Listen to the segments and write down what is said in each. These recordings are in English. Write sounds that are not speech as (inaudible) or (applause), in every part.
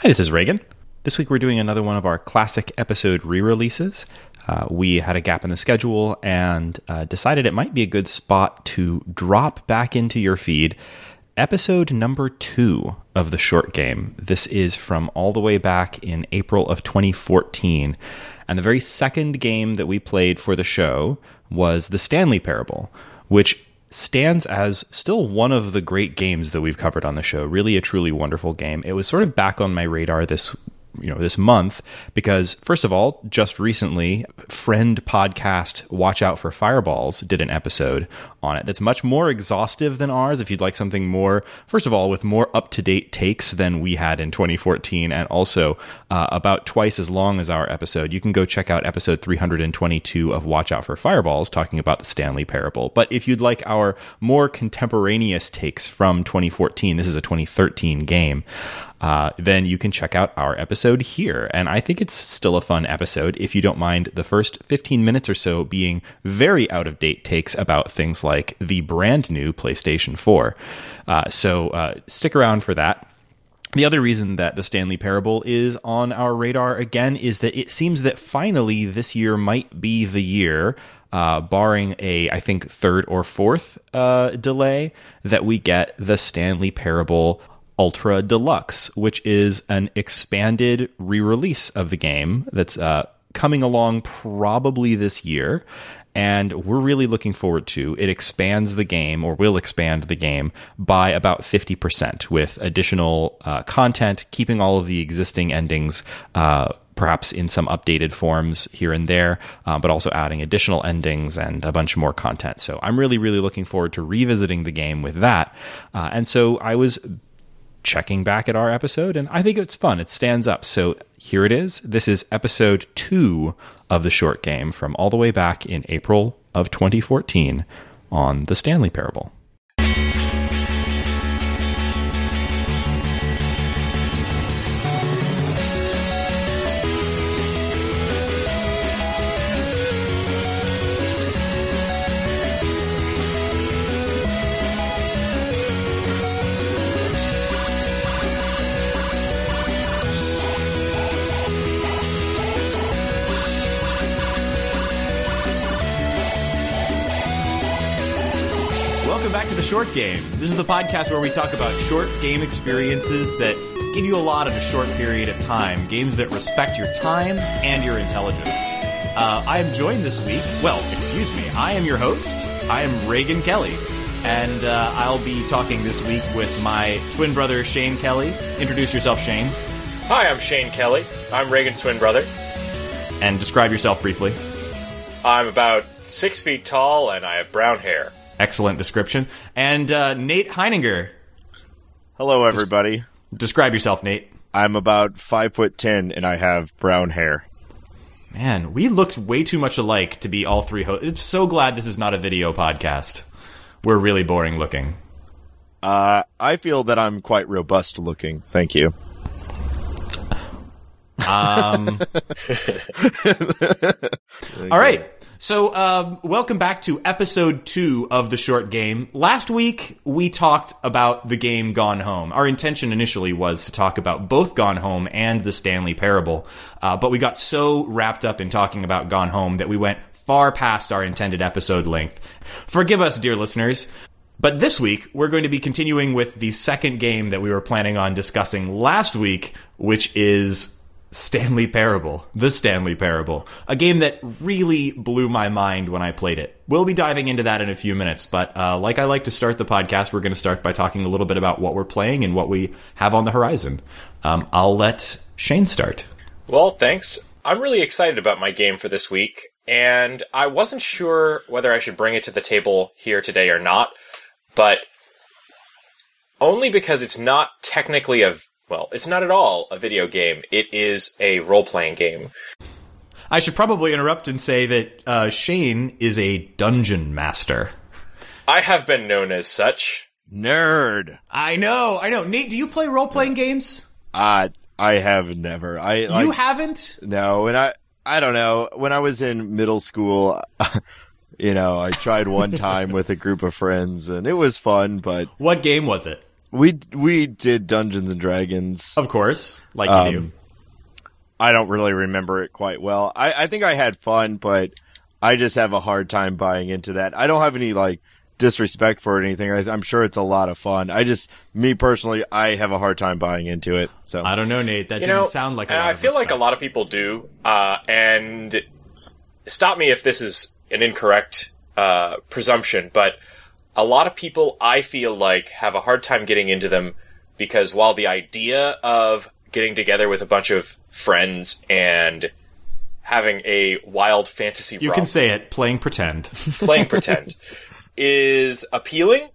Hi, this is Reagan. This week we're doing another one of our classic episode re releases. Uh, we had a gap in the schedule and uh, decided it might be a good spot to drop back into your feed episode number two of the short game. This is from all the way back in April of 2014. And the very second game that we played for the show was The Stanley Parable, which stands as still one of the great games that we've covered on the show. Really a truly wonderful game. It was sort of back on my radar this you know this month because first of all just recently friend podcast watch out for fireballs did an episode on it. That's much more exhaustive than ours if you'd like something more first of all with more up-to-date takes than we had in 2014 and also uh, about twice as long as our episode. You can go check out episode 322 of watch out for fireballs talking about the stanley parable. But if you'd like our more contemporaneous takes from 2014 this is a 2013 game uh, then you can check out our episode here. And I think it's still a fun episode if you don't mind the first 15 minutes or so being very out of date takes about things like the brand new PlayStation 4. Uh, so uh, stick around for that. The other reason that the Stanley Parable is on our radar again is that it seems that finally this year might be the year uh, barring a, I think, third or fourth uh, delay, that we get the Stanley Parable Ultra Deluxe, which is an expanded re release of the game that's uh, coming along probably this year. And we're really looking forward to it. Expands the game, or will expand the game, by about 50% with additional uh, content, keeping all of the existing endings. Uh, perhaps in some updated forms here and there, uh, but also adding additional endings and a bunch more content. So I'm really, really looking forward to revisiting the game with that. Uh, and so I was checking back at our episode, and I think it's fun. It stands up. So here it is. This is episode two of the short game from all the way back in April of 2014 on the Stanley Parable. Short Game. This is the podcast where we talk about short game experiences that give you a lot in a short period of time, games that respect your time and your intelligence. Uh, I am joined this week, well, excuse me, I am your host. I am Reagan Kelly. And uh, I'll be talking this week with my twin brother, Shane Kelly. Introduce yourself, Shane. Hi, I'm Shane Kelly. I'm Reagan's twin brother. And describe yourself briefly. I'm about six feet tall and I have brown hair. Excellent description. And uh, Nate Heininger. Hello, everybody. Describe yourself, Nate. I'm about five foot ten, and I have brown hair. Man, we looked way too much alike to be all three hosts. I'm so glad this is not a video podcast. We're really boring looking. Uh, I feel that I'm quite robust looking. Thank you. Um. (laughs) (laughs) all right. So, um, welcome back to episode two of the short game. Last week, we talked about the game Gone Home. Our intention initially was to talk about both Gone Home and the Stanley Parable, uh, but we got so wrapped up in talking about Gone Home that we went far past our intended episode length. Forgive us, dear listeners. But this week, we're going to be continuing with the second game that we were planning on discussing last week, which is Stanley Parable, the Stanley Parable, a game that really blew my mind when I played it. We'll be diving into that in a few minutes, but uh, like I like to start the podcast, we're going to start by talking a little bit about what we're playing and what we have on the horizon. Um, I'll let Shane start. Well, thanks. I'm really excited about my game for this week, and I wasn't sure whether I should bring it to the table here today or not, but only because it's not technically a well, it's not at all a video game. It is a role playing game. I should probably interrupt and say that uh, Shane is a dungeon master. I have been known as such. Nerd. I know, I know. Nate, do you play role playing games? Uh, I have never. I You like, haven't? no, and I I don't know. When I was in middle school, (laughs) you know, I tried one (laughs) time with a group of friends, and it was fun. But What game was it? We we did Dungeons and Dragons. Of course, like you do. Um, I don't really remember it quite well. I, I think I had fun, but I just have a hard time buying into that. I don't have any like disrespect for it or anything. I, I'm sure it's a lot of fun. I just, me personally, I have a hard time buying into it. So I don't know, Nate. That You didn't know, sound like a lot I of feel like a lot of people do. Uh, and stop me if this is an incorrect uh, presumption, but a lot of people I feel like have a hard time getting into them because while the idea of getting together with a bunch of friends and having a wild fantasy You can say it. Playing pretend. (laughs) playing pretend is appealing.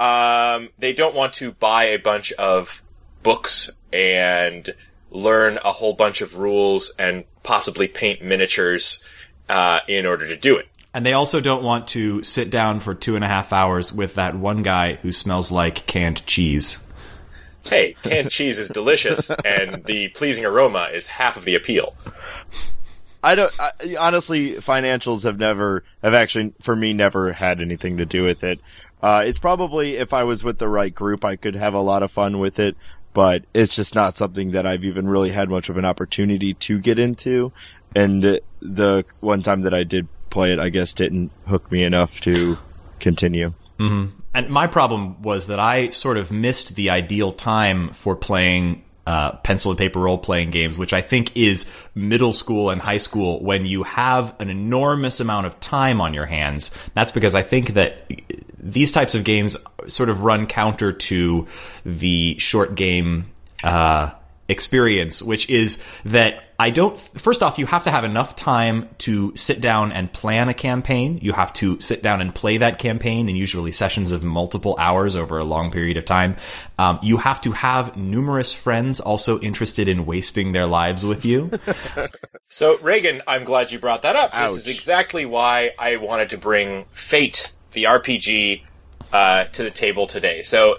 Um, they don't want to buy a bunch of books and learn a whole bunch of rules and possibly paint miniatures uh, in order to do it. And they also don't want to sit down for two and a half hours with that one guy who smells like canned cheese. Hey, canned cheese is delicious, and the pleasing aroma is half of the appeal. I don't, I, honestly, financials have never, have actually, for me, never had anything to do with it. Uh, it's probably, if I was with the right group, I could have a lot of fun with it, but it's just not something that I've even really had much of an opportunity to get into. And the one time that I did play it, I guess didn't hook me enough to continue. And my problem was that I sort of missed the ideal time for playing uh, pencil and paper role playing games, which I think is middle school and high school when you have an enormous amount of time on your hands. That's because I think that these types of games sort of run counter to the short game uh, experience, which is that I don't. First off, you have to have enough time to sit down and plan a campaign. You have to sit down and play that campaign in usually sessions of multiple hours over a long period of time. Um, you have to have numerous friends also interested in wasting their lives with you. (laughs) So, Reagan, I'm glad you brought that up. This is exactly why I wanted to bring Fate, the RPG, uh, to the table today. So,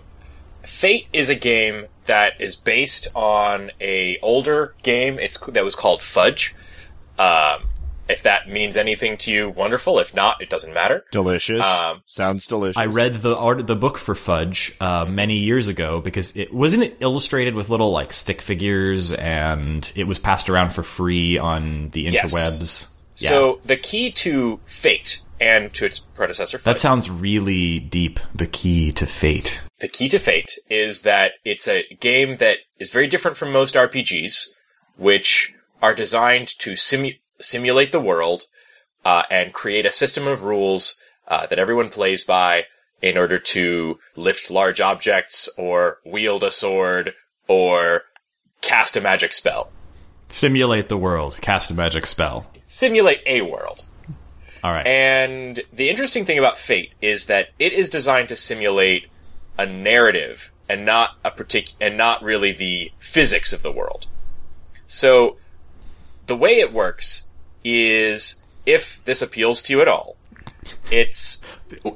Fate is a game that is based on a older game. It's that was called Fudge. Um, if that means anything to you, wonderful. If not, it doesn't matter. Delicious. Um, Sounds delicious. I read the art, the book for Fudge uh, many years ago because it wasn't it illustrated with little like stick figures, and it was passed around for free on the Yes. interwebs. Yeah. So, the key to Fate and to its predecessor, Fudge, that sounds really deep. The key to fate. The key to Fate is that it's a game that is very different from most RPGs, which are designed to simu- simulate the world uh, and create a system of rules uh, that everyone plays by in order to lift large objects or wield a sword or cast a magic spell. Simulate the world. Cast a magic spell. Simulate a world. All right. And the interesting thing about Fate is that it is designed to simulate a narrative and not a partic- and not really the physics of the world. So the way it works is if this appeals to you at all, it's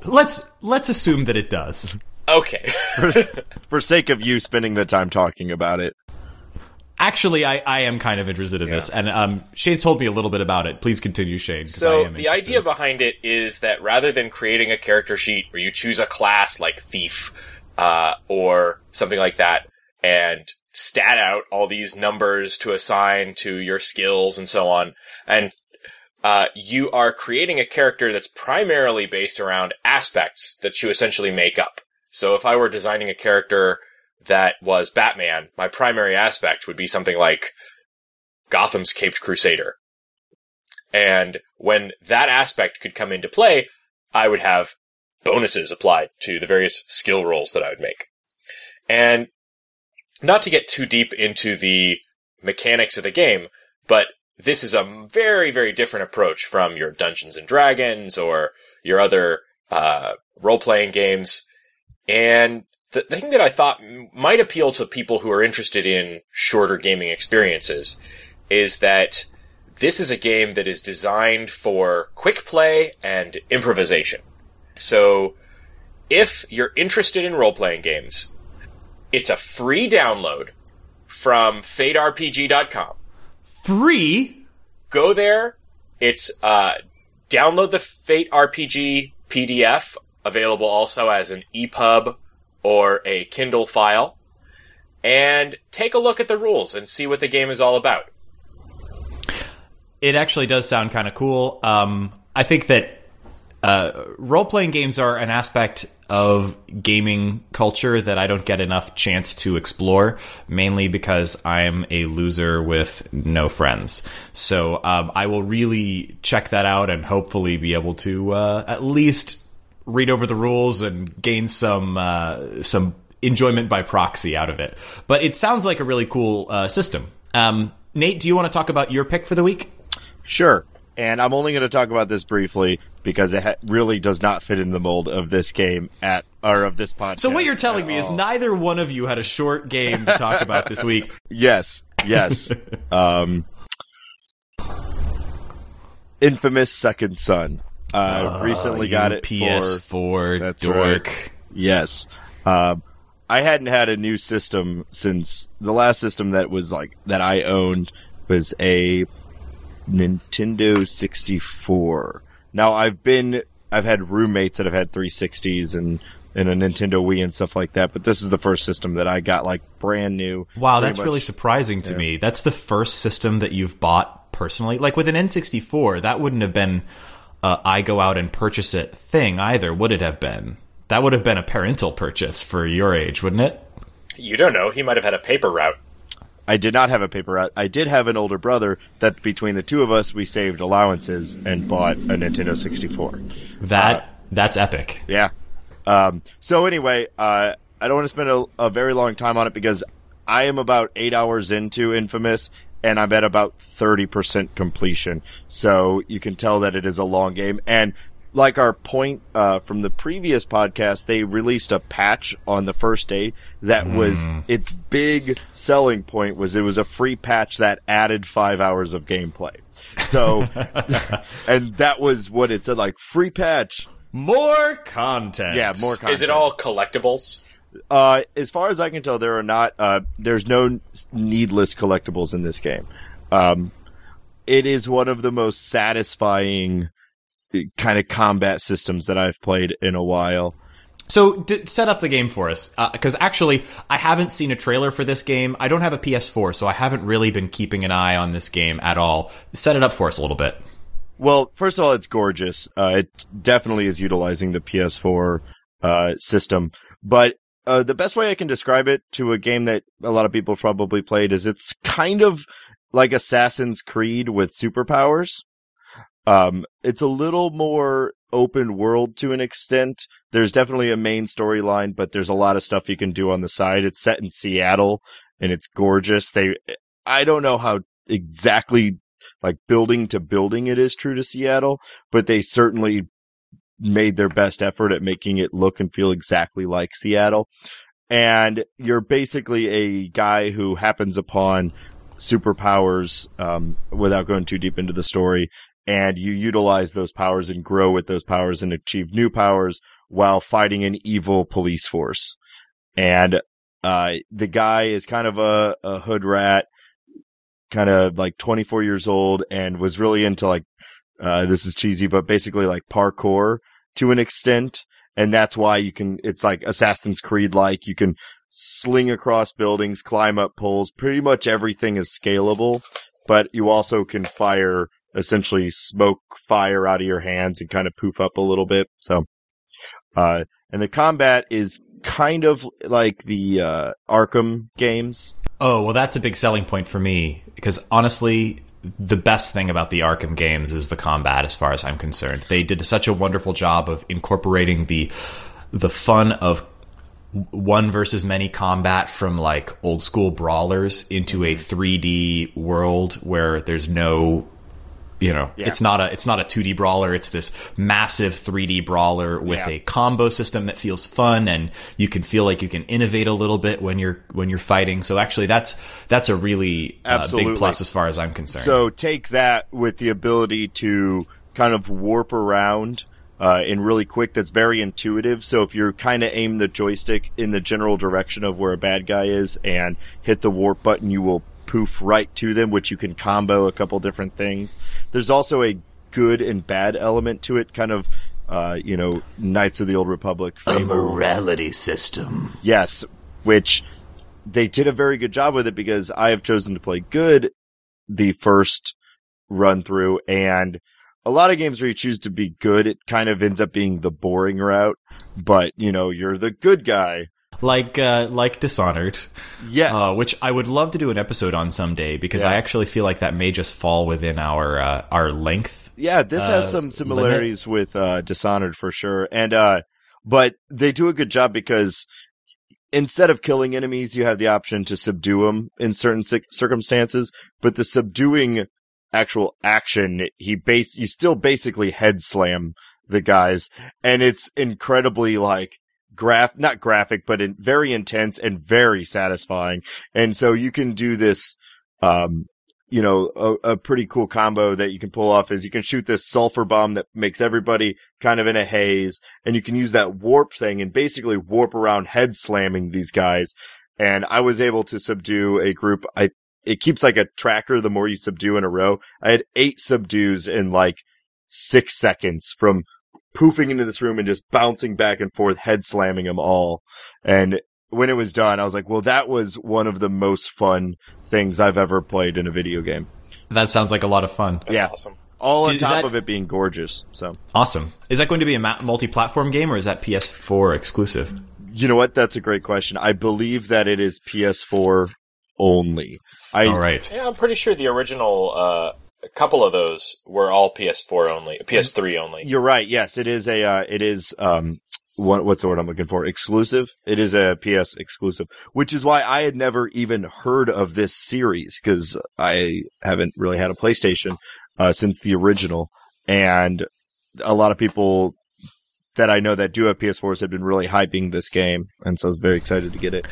let's let's assume that it does. okay. (laughs) For sake of you spending the time talking about it. Actually, I, I am kind of interested in this, and um, Shane's told me a little bit about it. Please continue, Shane. 'cause I So am the interested. idea behind it is that rather than creating a character sheet where you choose a class like thief uh, or something like that and stat out all these numbers to assign to your skills and so on, and uh, you are creating a character that's primarily based around aspects that you essentially make up. So if I were designing a character that was Batman, my primary aspect would be something like Gotham's Caped Crusader. And when that aspect could come into play, I would have bonuses applied to the various skill rolls that I would make. And not to get too deep into the mechanics of the game, but this is a very, very different approach from your Dungeons and Dragons or your other uh, role playing games. And the thing that I thought might appeal to people who are interested in shorter gaming experiences is that this is a game that is designed for quick play and improvisation. So, if you're interested in role playing games, it's a free download from faterpg.com. free. Go there. It's uh, download the Fate RPG PDF, available also as an EPUB or a Kindle file and take a look at the rules and see what the game is all about. It actually does sound kind of cool. Um, I think that uh, role playing games are an aspect of gaming culture that I don't get enough chance to explore, mainly because I'm a loser with no friends. So um, I will really check that out and hopefully be able to uh, at least read over the rules and gain some uh, some enjoyment by proxy out of it. But it sounds like a really cool uh, system. Um, Nate, do you want to talk about your pick for the week? Sure. And I'm only going to talk about this briefly because it ha- really does not fit in the mold of this game at or of this podcast. So what you're telling me is neither one of you had a short game to talk about this week. (laughs) Yes, yes. (laughs) um, infamous Second Son. Uh, recently got it PS4 for That's dork. Right. Yes. Um, I hadn't had a new system since the last system that was like that I owned was a Nintendo 64. Now I've been I've had roommates that have had 360s and and a Nintendo Wii and stuff like that, but this is the first system that I got like brand new. Wow, that's much. really surprising to yeah. me. That's the first system that you've bought personally. Like with an N64, that wouldn't have been uh, I go out and purchase it thing either, would it have been? That would have been a parental purchase for your age, wouldn't it? You don't know. He might have had a paper route. I did not have a paper route. I did have an older brother that between the two of us, we saved allowances and bought a Nintendo 64. That, uh, that's epic. Yeah. Um, so anyway, uh, I don't want to spend a, a very long time on it because I am about eight hours into Infamous and I'm at about 30% completion. So you can tell that it is a long game. And like our point uh, from the previous podcast, they released a patch on the first day that mm. was its big selling point was it was a free patch that added five hours of gameplay. So, (laughs) and that was what it said, like free patch, more content. Yeah, more content. Is it all collectibles? Uh, as far as I can tell, there are not. Uh, there's no needless collectibles in this game. Um, it is one of the most satisfying kind of combat systems that I've played in a while. So d- set up the game for us, because uh, actually I haven't seen a trailer for this game. I don't have a PS4, so I haven't really been keeping an eye on this game at all. Set it up for us a little bit. Well, first of all, it's gorgeous. Uh, it definitely is utilizing the PS4 uh, system, but uh, the best way I can describe it to a game that a lot of people probably played is it's kind of like Assassin's Creed with superpowers. Um, it's a little more open world to an extent. There's definitely a main storyline, but there's a lot of stuff you can do on the side. It's set in Seattle and it's gorgeous. They, I don't know how exactly like building to building it is true to Seattle, but they certainly made their best effort at making it look and feel exactly like Seattle. And you're basically a guy who happens upon superpowers, um, without going too deep into the story and you utilize those powers and grow with those powers and achieve new powers while fighting an evil police force. And, uh, the guy is kind of a, a hood rat, kind of like 24 years old and was really into like, uh, this is cheesy, but basically like parkour to an extent. And that's why you can, it's like Assassin's Creed like, you can sling across buildings, climb up poles, pretty much everything is scalable, but you also can fire essentially smoke fire out of your hands and kind of poof up a little bit. So, uh, and the combat is kind of like the, uh, Arkham games. Oh, well, that's a big selling point for me because honestly, the best thing about the Arkham games is the combat as far as I'm concerned. They did such a wonderful job of incorporating the, the fun of one versus many combat from like old school brawlers into a 3D world where there's no you know yeah. it's not a it's not a 2d brawler. It's this massive 3d brawler with yeah. a combo system that feels fun and you can feel like you can innovate a little bit when you're when you're fighting. So actually that's that's a really uh, big plus as far as i'm concerned. So take that with the ability to kind of warp around uh, and really quick. That's very intuitive. So if you're kind of aim the joystick in the general direction of where a bad guy is and hit the warp button you will poof right to them, which you can combo a couple different things. There's also a good and bad element to it, kind of uh, you know, Knights of the Old Republic. A morality system. Yes, which they did a very good job with it because I have chosen to play good the first run through and a lot of games where you choose to be good, it kind of ends up being the boring route, but you know, you're the good guy. Like uh, like Dishonored, Yes. uh, which I would love to do an episode on someday because Yeah. I actually feel like that may just fall within our uh, our length. Yeah, this uh, has some similarities with uh, Dishonored for sure, and uh, but they do a good job because instead of killing enemies, you have the option to subdue them in certain ci- circumstances. But the subduing actual action, he base you still basically head slam the guys, and it's incredibly like graph not graphic, but in, very intense and very satisfying. And so you can do this. Um, you know, a, a pretty cool combo that you can pull off is you can shoot this sulfur bomb that makes everybody kind of in a haze and you can use that warp thing and basically warp around head slamming these guys. And I was able to subdue a group. I, it keeps like a tracker the more you subdue in a row. I had eight subdues in like six seconds from poofing into this room and just bouncing back and forth, head slamming them all. And when it was done, I was like, well, that was one of the most fun things I've ever played in a video game. That sounds like a lot of fun. That's Yeah. awesome. All on Is top that- of it being gorgeous. So, Awesome. Is that going to be a ma- multi-platform game or is that PS4 exclusive? you know what? That's a great question. I believe that it is PS4 only. I, All right. Yeah, I'm pretty sure the original, uh, a couple of those were all PS4 only, PS3 only. You're right. Yes, it is a, uh, it is, um, what, what's the word I'm looking for? Exclusive. It is a PS exclusive, which is why I had never even heard of this series because I haven't really had a PlayStation, uh, since the original. And a lot of people that I know that do have PS4s have been really hyping this game. And so I was very excited to get it.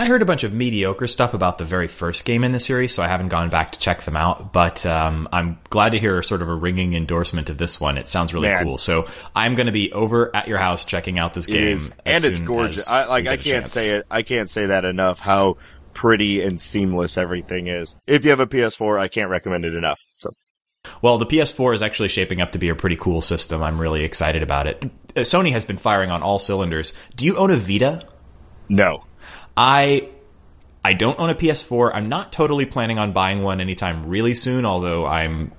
I heard a bunch of mediocre stuff about the very first game in the series, so I haven't gone back to check them out. But um, I'm glad to hear sort of a ringing endorsement of this one. It sounds really Man. cool. So I'm going to be over at your house checking out this game, and it's gorgeous. I like. I can't say it. I can't say that enough. How pretty and seamless everything is. If you have a PS4, I can't recommend it enough. So Well, the PS4 is actually shaping up to be a pretty cool system. I'm really excited about it. Sony has been firing on all cylinders. Do you own a Vita? no, I I don't own a PS4. I'm not totally planning on buying one anytime really soon, although I'm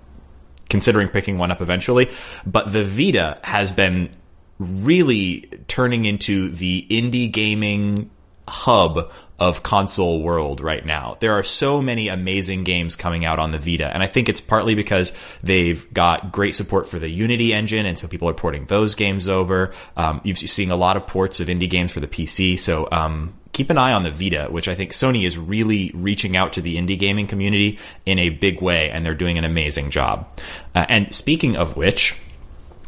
considering picking one up eventually. But the Vita has been really turning into the indie gaming hub of console world right now. There are so many amazing games coming out on the Vita, and I think it's partly because they've got great support for the Unity engine, and so people are porting those games over. Um, you've seen a lot of ports of indie games for the PC, so um, keep an eye on the Vita, which I think Sony is really reaching out to the indie gaming community in a big way, and they're doing an amazing job. Uh, and speaking of which,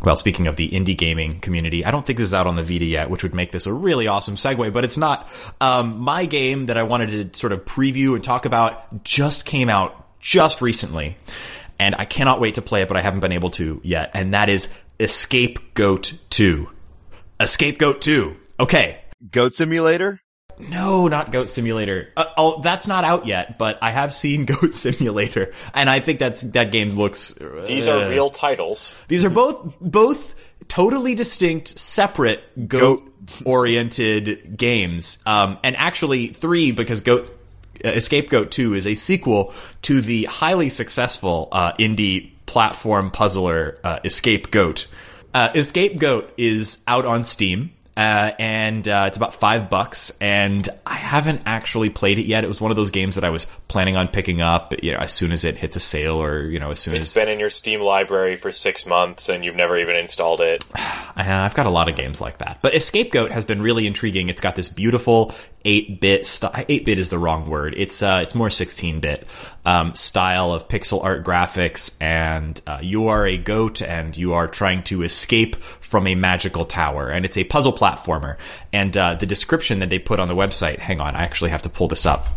well, speaking of the indie gaming community, I don't think this is out on the Vita yet, which would make this a really awesome segue, but it's not. Um, my game that I wanted to sort of preview and talk about just came out just recently, and I cannot wait to play it, but I haven't been able to yet, and that is Escape Goat 2. Escape Goat 2. Okay. Goat Simulator. No, not Goat Simulator. Uh, oh, that's not out yet, but I have seen (laughs) Goat Simulator, and I think that's that game looks. uh, These are real titles. these are both both totally distinct, separate goat oriented games. Um, and actually three because Goat uh, Escape Goat Two is a sequel to the highly successful uh, indie platform puzzler uh, Escape Goat. Uh, Escape Goat is out on Steam. Uh, and uh, it's about five bucks, and I haven't actually played it yet. It was one of those games that I was planning on picking up, you know, as soon as it hits a sale, or you know, as soon It's as it's been in your Steam library for six months and you've never even installed it. (sighs) I've got a lot of games like that. But Escape Goat has been really intriguing. It's got this beautiful 8-bit style. 8-bit is the wrong word. It's uh, it's more 16-bit um, style of pixel art graphics, and uh, you are a goat, and you are trying to escape from a magical tower, and it's a puzzle platformer. And uh, the description that they put on the website. Hang on, I actually have to pull this up.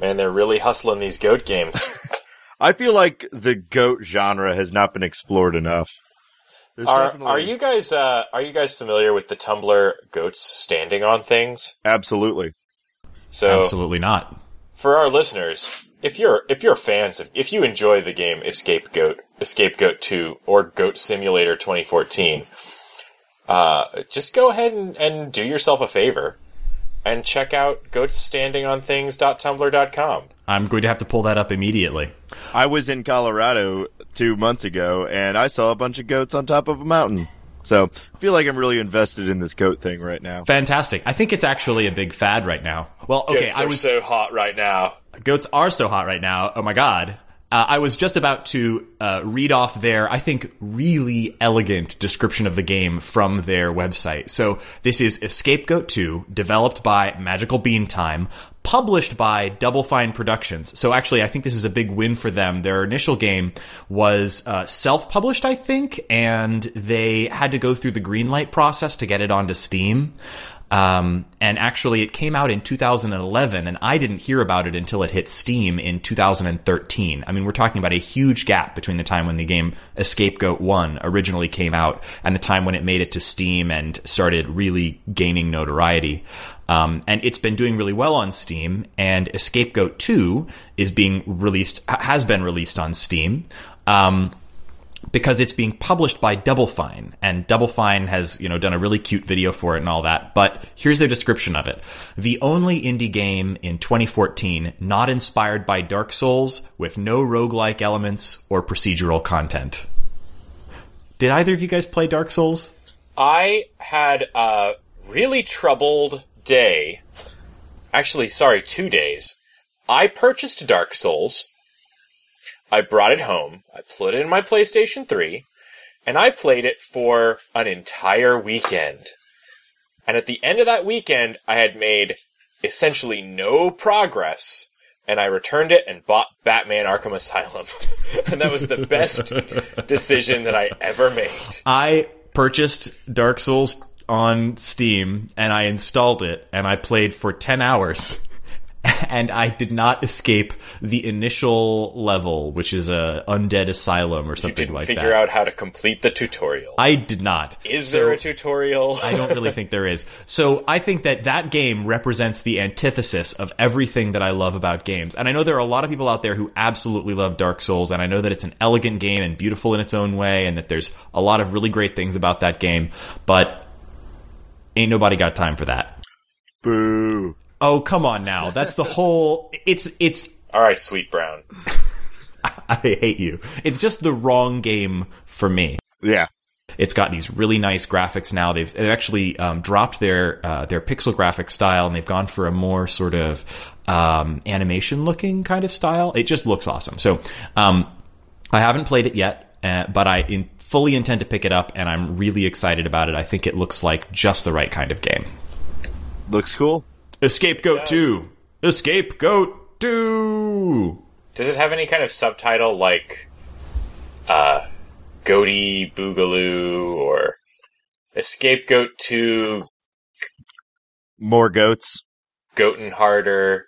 Man, they're really hustling these goat games. (laughs) I feel like the goat genre has not been explored enough. There's are, definitely- are you guys uh, are you guys familiar with the Tumblr goats standing on things? absolutely? So Absolutely not. for our listeners, if you're if you're fans of if you enjoy the game Escape Goat, Escape Goat 2 or Goat Simulator 2014, uh, just go ahead and, and do yourself a favor and check out goatsstandingonthings.tumblr.com. I'm going to have to pull that up immediately. I was in Colorado two months ago, and I saw a bunch of goats on top of a mountain. So I feel like I'm really invested in this goat thing right now. Fantastic. I think it's actually a big fad right now. Well, okay, Goats I are was so hot right now. goats are so hot right now. Oh my god. Uh, I was just about to uh, read off their, I think, really elegant description of the game from their website. So this is Escape Goat 2, developed by Magical Bean Time, published by Double Fine Productions. So actually, I think this is a big win for them. Their initial game was uh, self-published, I think, and they had to go through the greenlight process to get it onto Steam. Um, and actually, it came out in 2011, and I didn't hear about it until it hit Steam in 2013. I mean, we're talking about a huge gap between the time when the game Escape Goat 1 originally came out and the time when it made it to Steam and started really gaining notoriety. Um, and it's been doing really well on Steam, and Escape Goat 2 is being released, has been released on Steam. Um, because it's being published by Double Fine, and Double Fine has you know done a really cute video for it and all that. But here's their description of it: the only indie game in 2014 not inspired by Dark Souls, with no roguelike elements or procedural content. Did either of you guys play Dark Souls? I had a really troubled day. Actually, sorry, two days. I purchased Dark Souls. I brought it home. I put it in my PlayStation 3, and I played it for an entire weekend. And at the end of that weekend, I had made essentially no progress, and I returned it and bought Batman Arkham Asylum. (laughs) and that was the best (laughs) decision that I ever made. I purchased Dark Souls on Steam and I installed it and I played for 10 hours. (laughs) And I did not escape the initial level, which is a undead asylum or You something didn't like figure that. out how to complete the tutorial. I did not. Is So- there a tutorial? (laughs) I don't really think there is. So I think that that game represents the antithesis of everything that I love about games. And I know there are a lot of people out there who absolutely love Dark Souls, and I know that it's an elegant game and beautiful in its own way, and that there's a lot of really great things about that game, but ain't nobody got time for that. Boo. Oh, come on now. That's the whole it's it's All right, Sweet Brown. (laughs) I hate you. It's just the wrong game for me. Yeah. It's got these really nice graphics now. They've, they've actually um, dropped their uh, their pixel graphic style and they've gone for a more sort of um, animation looking kind of style. It just looks awesome. So um, I haven't played it yet, uh, but I in, fully intend to pick it up and I'm really excited about it. I think it looks like just the right kind of game. Looks cool. Escape Goat Yes. 2. Escape Goat 2. Does it have any kind of subtitle like uh Goaty Boogaloo or Escape Goat 2 More goats. Goaten Harder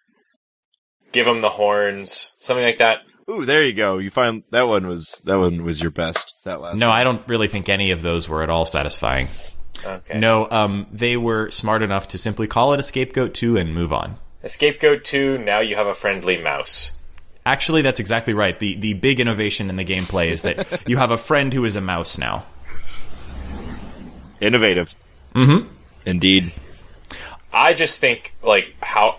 Give them the horns, something like that. Ooh, there you go. You find that one was that one was your best. That last. No, one. I don't really think any of those were at all satisfying. Okay. No, um, they were smart enough to simply call it Escape Goat 2 and move on. Escape Goat 2, now you have a friendly mouse. Actually, that's exactly right. The the big innovation in the gameplay is that (laughs) you have a friend who is a mouse now. Innovative. Mm-hmm. Indeed. I just think like how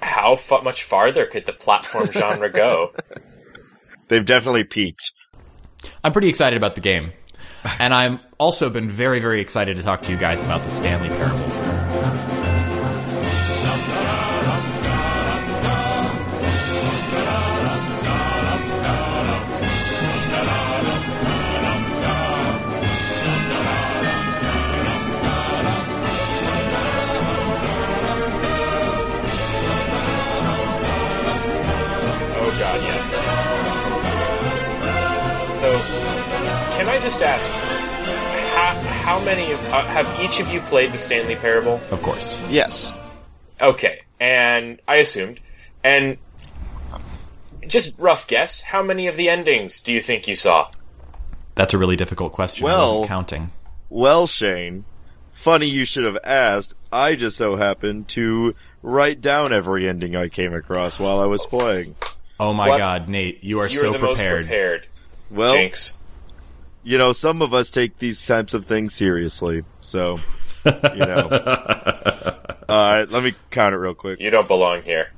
how fu- much farther could the platform genre go? (laughs) They've definitely peaked. I'm pretty excited about the game. (laughs) And I'm also been very, very excited to talk to you guys about the Stanley Parable. Oh god, yes. So, can I just ask, how, how many of, uh, have each of you played the Stanley Parable? Of course. Yes. Okay, and I assumed, and just rough guess, how many of the endings do you think you saw? That's a really difficult question. I Well- wasn't counting. Well, Shane, funny you should have asked. I just so happened to write down every ending I came across while I was playing. Oh my What? god, Nate, you are You're so the prepared. most prepared. Well, Jinx. You know, some of us take these types of things seriously. So, you know. (laughs) All right, let me count it real quick. You don't belong here.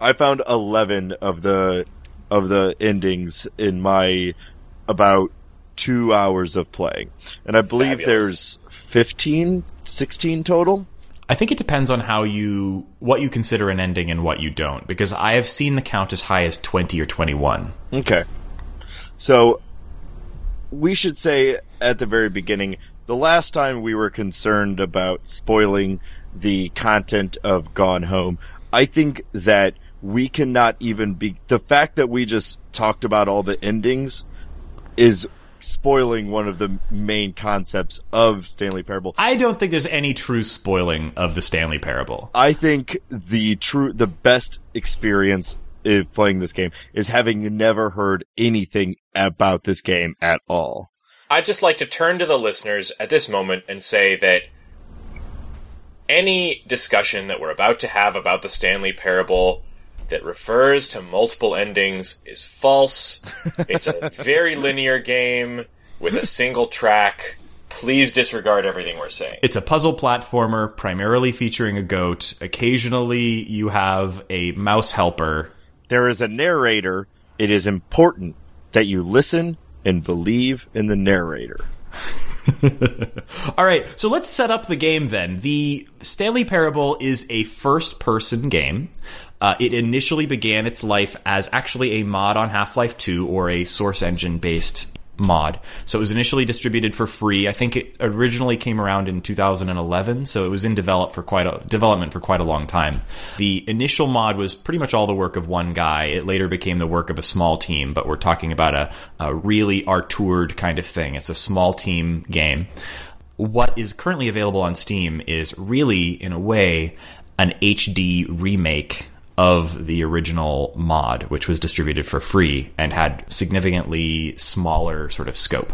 I found 11 of the of the endings in my about 2 hours of playing. And I believe Fabulous. there's 15, 16 total. I think it depends on how you what you consider an ending and what you don't because I have seen the count as high as 20 or 21. Okay. So we should say at the very beginning, the last time we were concerned about spoiling the content of Gone Home, I think that we cannot even be the fact that we just talked about all the endings is spoiling one of the main concepts of Stanley Parable. I don't think there's any true spoiling of the Stanley Parable. I think the true, the best experience of playing this game is having never heard anything about this game at all. I'd just like to turn to the listeners at this moment and say that any discussion that we're about to have about the Stanley Parable that refers to multiple endings is false. (laughs) it's a very linear game with a single track. Please disregard everything we're saying. It's a puzzle platformer primarily featuring a goat. Occasionally you have a mouse helper. There is a narrator. It is important that you listen and believe in the narrator. (laughs) All right, so let's set up the game then. The Stanley Parable is a first person game. Uh, it initially began its life as actually a mod on Half Life 2 or a source engine based mod. So it was initially distributed for free. I think it originally came around in 2011, so it was in develop for quite a, development for quite a long time. The initial mod was pretty much all the work of one guy. It later became the work of a small team, but we're talking about a, a really artured kind of thing. It's a small team game. What is currently available on Steam is really, in a way, an HD remake of the original mod, which was distributed for free and had significantly smaller sort of scope.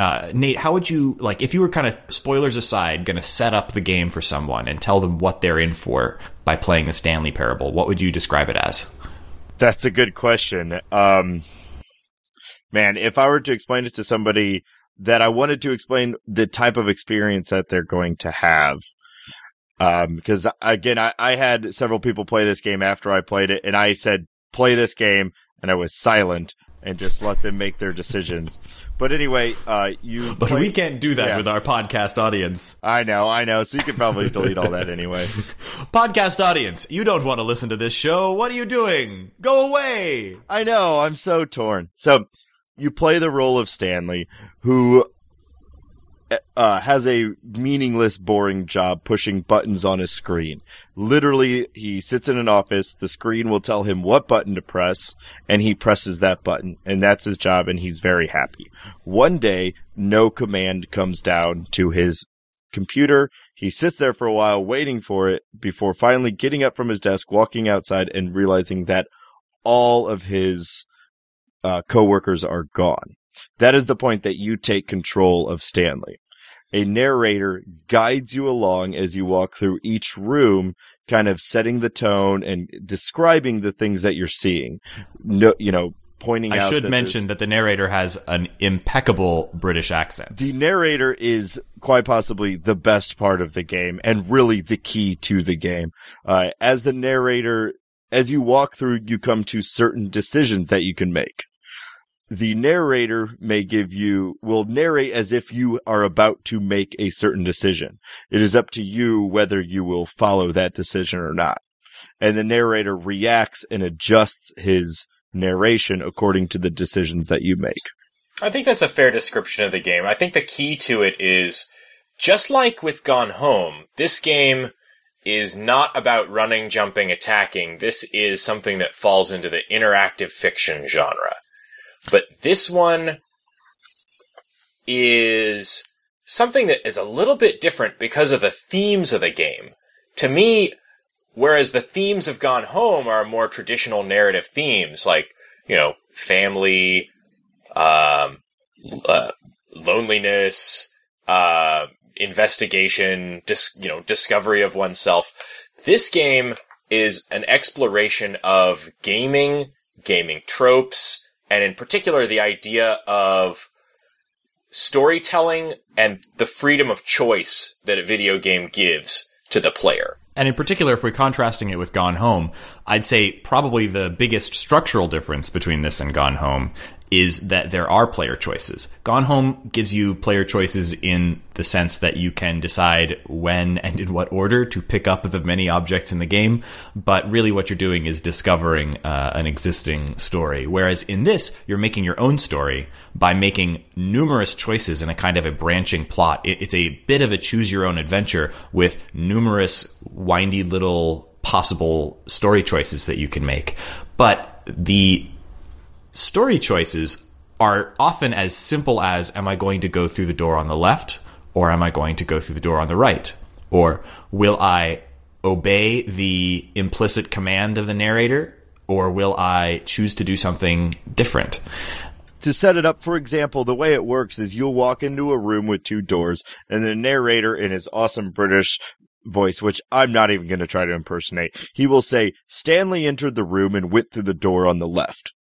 Uh, Nate, how would you like if you were kind of spoilers aside, going to set up the game for someone and tell them what they're in for by playing the Stanley Parable? What would you describe it as? That's a good question. Um, man, if I were to explain it to somebody that I wanted to explain the type of experience that they're going to have, um, because again, I, I had several people play this game after I played it, and I said, play this game, and I was silent and just let them make their decisions. But anyway, uh, you. (laughs) But play- we can't do that Yeah. with our podcast audience. I know, I know. So you can probably delete all that anyway. (laughs) Podcast audience, you don't want to listen to this show. What are you doing? Go away. I know, I'm so torn. So you play the role of Stanley, who uh, has a meaningless, boring job pushing buttons on his screen. Literally, he sits in an office, the screen will tell him what button to press, and he presses that button, and that's his job, and he's very happy. One day, no command comes down to his computer. He sits there for a while waiting for it before finally getting up from his desk, walking outside, and realizing that all of his uh, coworkers are gone. That is the point that you take control of Stanley. A narrator guides you along as you walk through each room, kind of setting the tone and describing the things that you're seeing. No, you know, pointing I should that mention that the narrator has an impeccable British accent. the narrator is quite possibly the best part of the game and really the key to the game. Uh, as the narrator, as you walk through, you come to certain decisions that you can make. The narrator may give you, will narrate as if you are about to make a certain decision. It is up to you whether you will follow that decision or not. And the narrator reacts and adjusts his narration according to the decisions that you make. I think that's a fair description of the game. I think the key to it is just like with Gone Home, this game is not about running, jumping, attacking. This is something that falls into the interactive fiction genre. But this one is something that is a little bit different because of the themes of the game. To me, whereas the themes of Gone Home are more traditional narrative themes, like, you know, family, um, uh, loneliness, uh, investigation, dis- you know, discovery of oneself. This game is an exploration of gaming, gaming tropes, and in particular the idea of storytelling and the freedom of choice that a video game gives to the player. And in particular, if we're contrasting it with Gone Home, I'd say probably the biggest structural difference between this and Gone Home is that there are player choices. Gone Home gives you player choices in the sense that you can decide when and in what order to pick up the many objects in the game, but really what you're doing is discovering uh, an existing story. Whereas in this, you're making your own story by making numerous choices in a kind of a branching plot. it's a bit of a choose your own adventure with numerous windy little possible story choices that you can make. But the Story choices are often as simple as Am I going to go through the door on the left? Or am I going to go through the door on the right? Or will I obey the implicit command of the narrator? Or will I choose to do something different? to set it up, for example, the way it works is you'll walk into a room with two doors and the narrator in his awesome British voice, which I'm not even going to try to impersonate, he will say, Stanley entered the room and went through the door on the left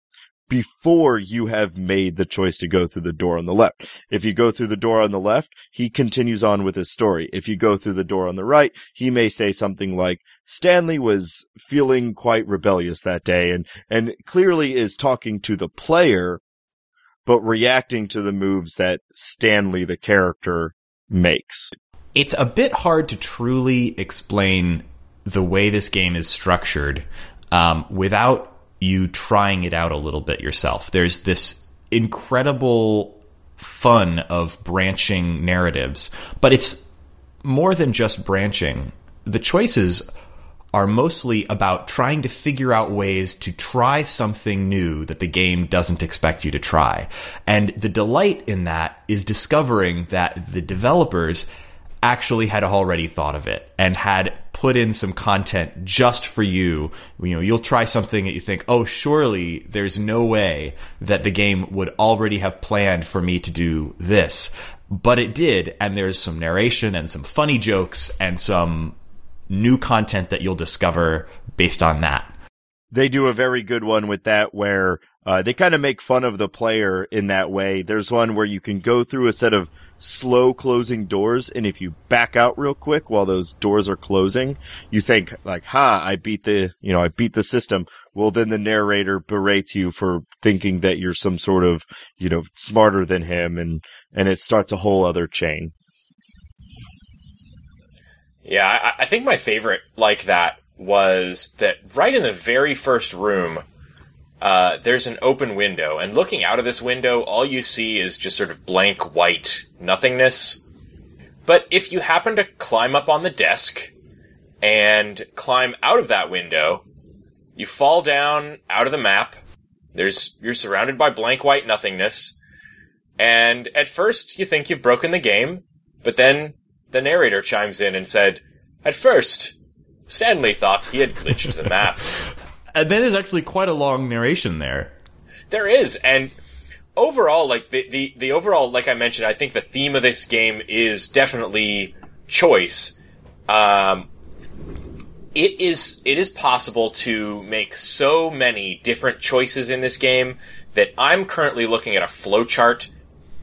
before you have made the choice to go through the door on the left. If you go through the door on the left, he continues on with his story. If you go through the door on the right, he may say something like, Stanley was feeling quite rebellious that day and, and clearly is talking to the player, but reacting to the moves that Stanley, the character, makes. It's a bit hard to truly explain the way this game is structured um, without you trying it out a little bit yourself. There's this incredible fun of branching narratives, but it's more than just branching. The choices are mostly about trying to figure out ways to try something new that the game doesn't expect you to try. And the delight in that is discovering that the developers actually had already thought of it and had put in some content just for you. You know, you'll try something that you think, oh, surely there's no way that the game would already have planned for me to do this. But it did, and there's some narration and some funny jokes and some new content that you'll discover based on that. They do a very good one with that where uh, they kind of make fun of the player in that way. There's one where you can go through a set of slow closing doors, and if you back out real quick while those doors are closing, you think like, "Ha, I beat the, you know, I beat the system." Well, then the narrator berates you for thinking that you're some sort of, you know, smarter than him, and and it starts a whole other chain. Yeah, I, I think my favorite like that was that right in the very first room uh, there's an open window, and looking out of this window, all you see is just sort of blank white nothingness. But if you happen to climb up on the desk and climb out of that window, you fall down out of the map. There's you're surrounded by blank white nothingness, and at first you think you've broken the game, but then the narrator chimes in and said, "At first, Stanley thought he had glitched the map." (laughs) And then there's actually quite a long narration there. There is, and overall, like the, the the overall, like I mentioned, I think the theme of this game is definitely choice. Um, it is it is possible to make so many different choices in this game that I'm currently looking at a flowchart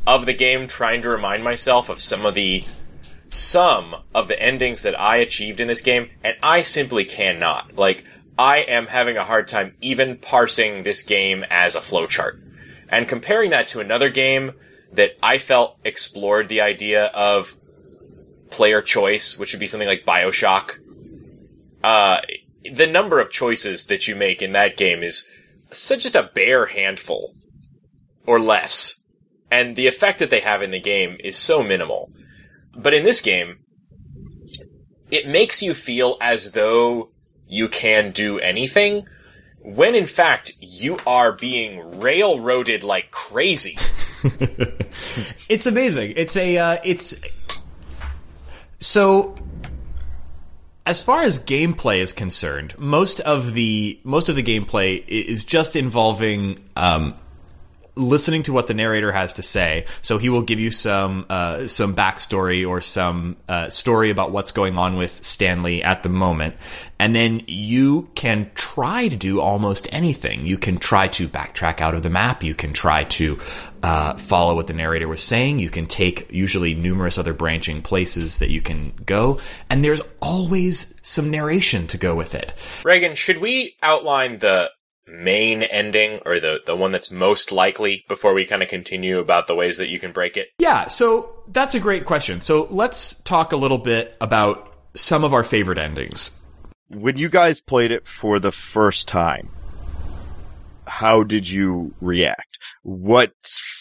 of the game, trying to remind myself of some of the some of the endings that I achieved in this game, and I simply cannot. Like I am having a hard time even parsing this game as a flowchart. And comparing that to another game that I felt explored the idea of player choice, which would be something like Bioshock. Uh, the number of choices that you make in that game is such just a bare handful or less. And the effect that they have in the game is so minimal. But in this game, it makes you feel as though you can do anything, when in fact you are being railroaded like crazy. (laughs) it's amazing. It's a uh, it's so as far as gameplay is concerned, most of the most of the gameplay is just involving um, listening to what the narrator has to say. So he will give you some uh, some backstory or some uh, story about what's going on with Stanley at the moment, and then you can try to do almost anything. You can try to backtrack out of the map. You can try to uh, follow what the narrator was saying. You can take usually numerous other branching places that you can go, and there's always some narration to go with it. Reagan, should we outline the main ending or the, the one that's most likely before we kind of continue about the ways that you can break it? Yeah, so that's a great question. So let's talk a little bit about some of our favorite endings. When you guys played it for the first time, how did you react? What,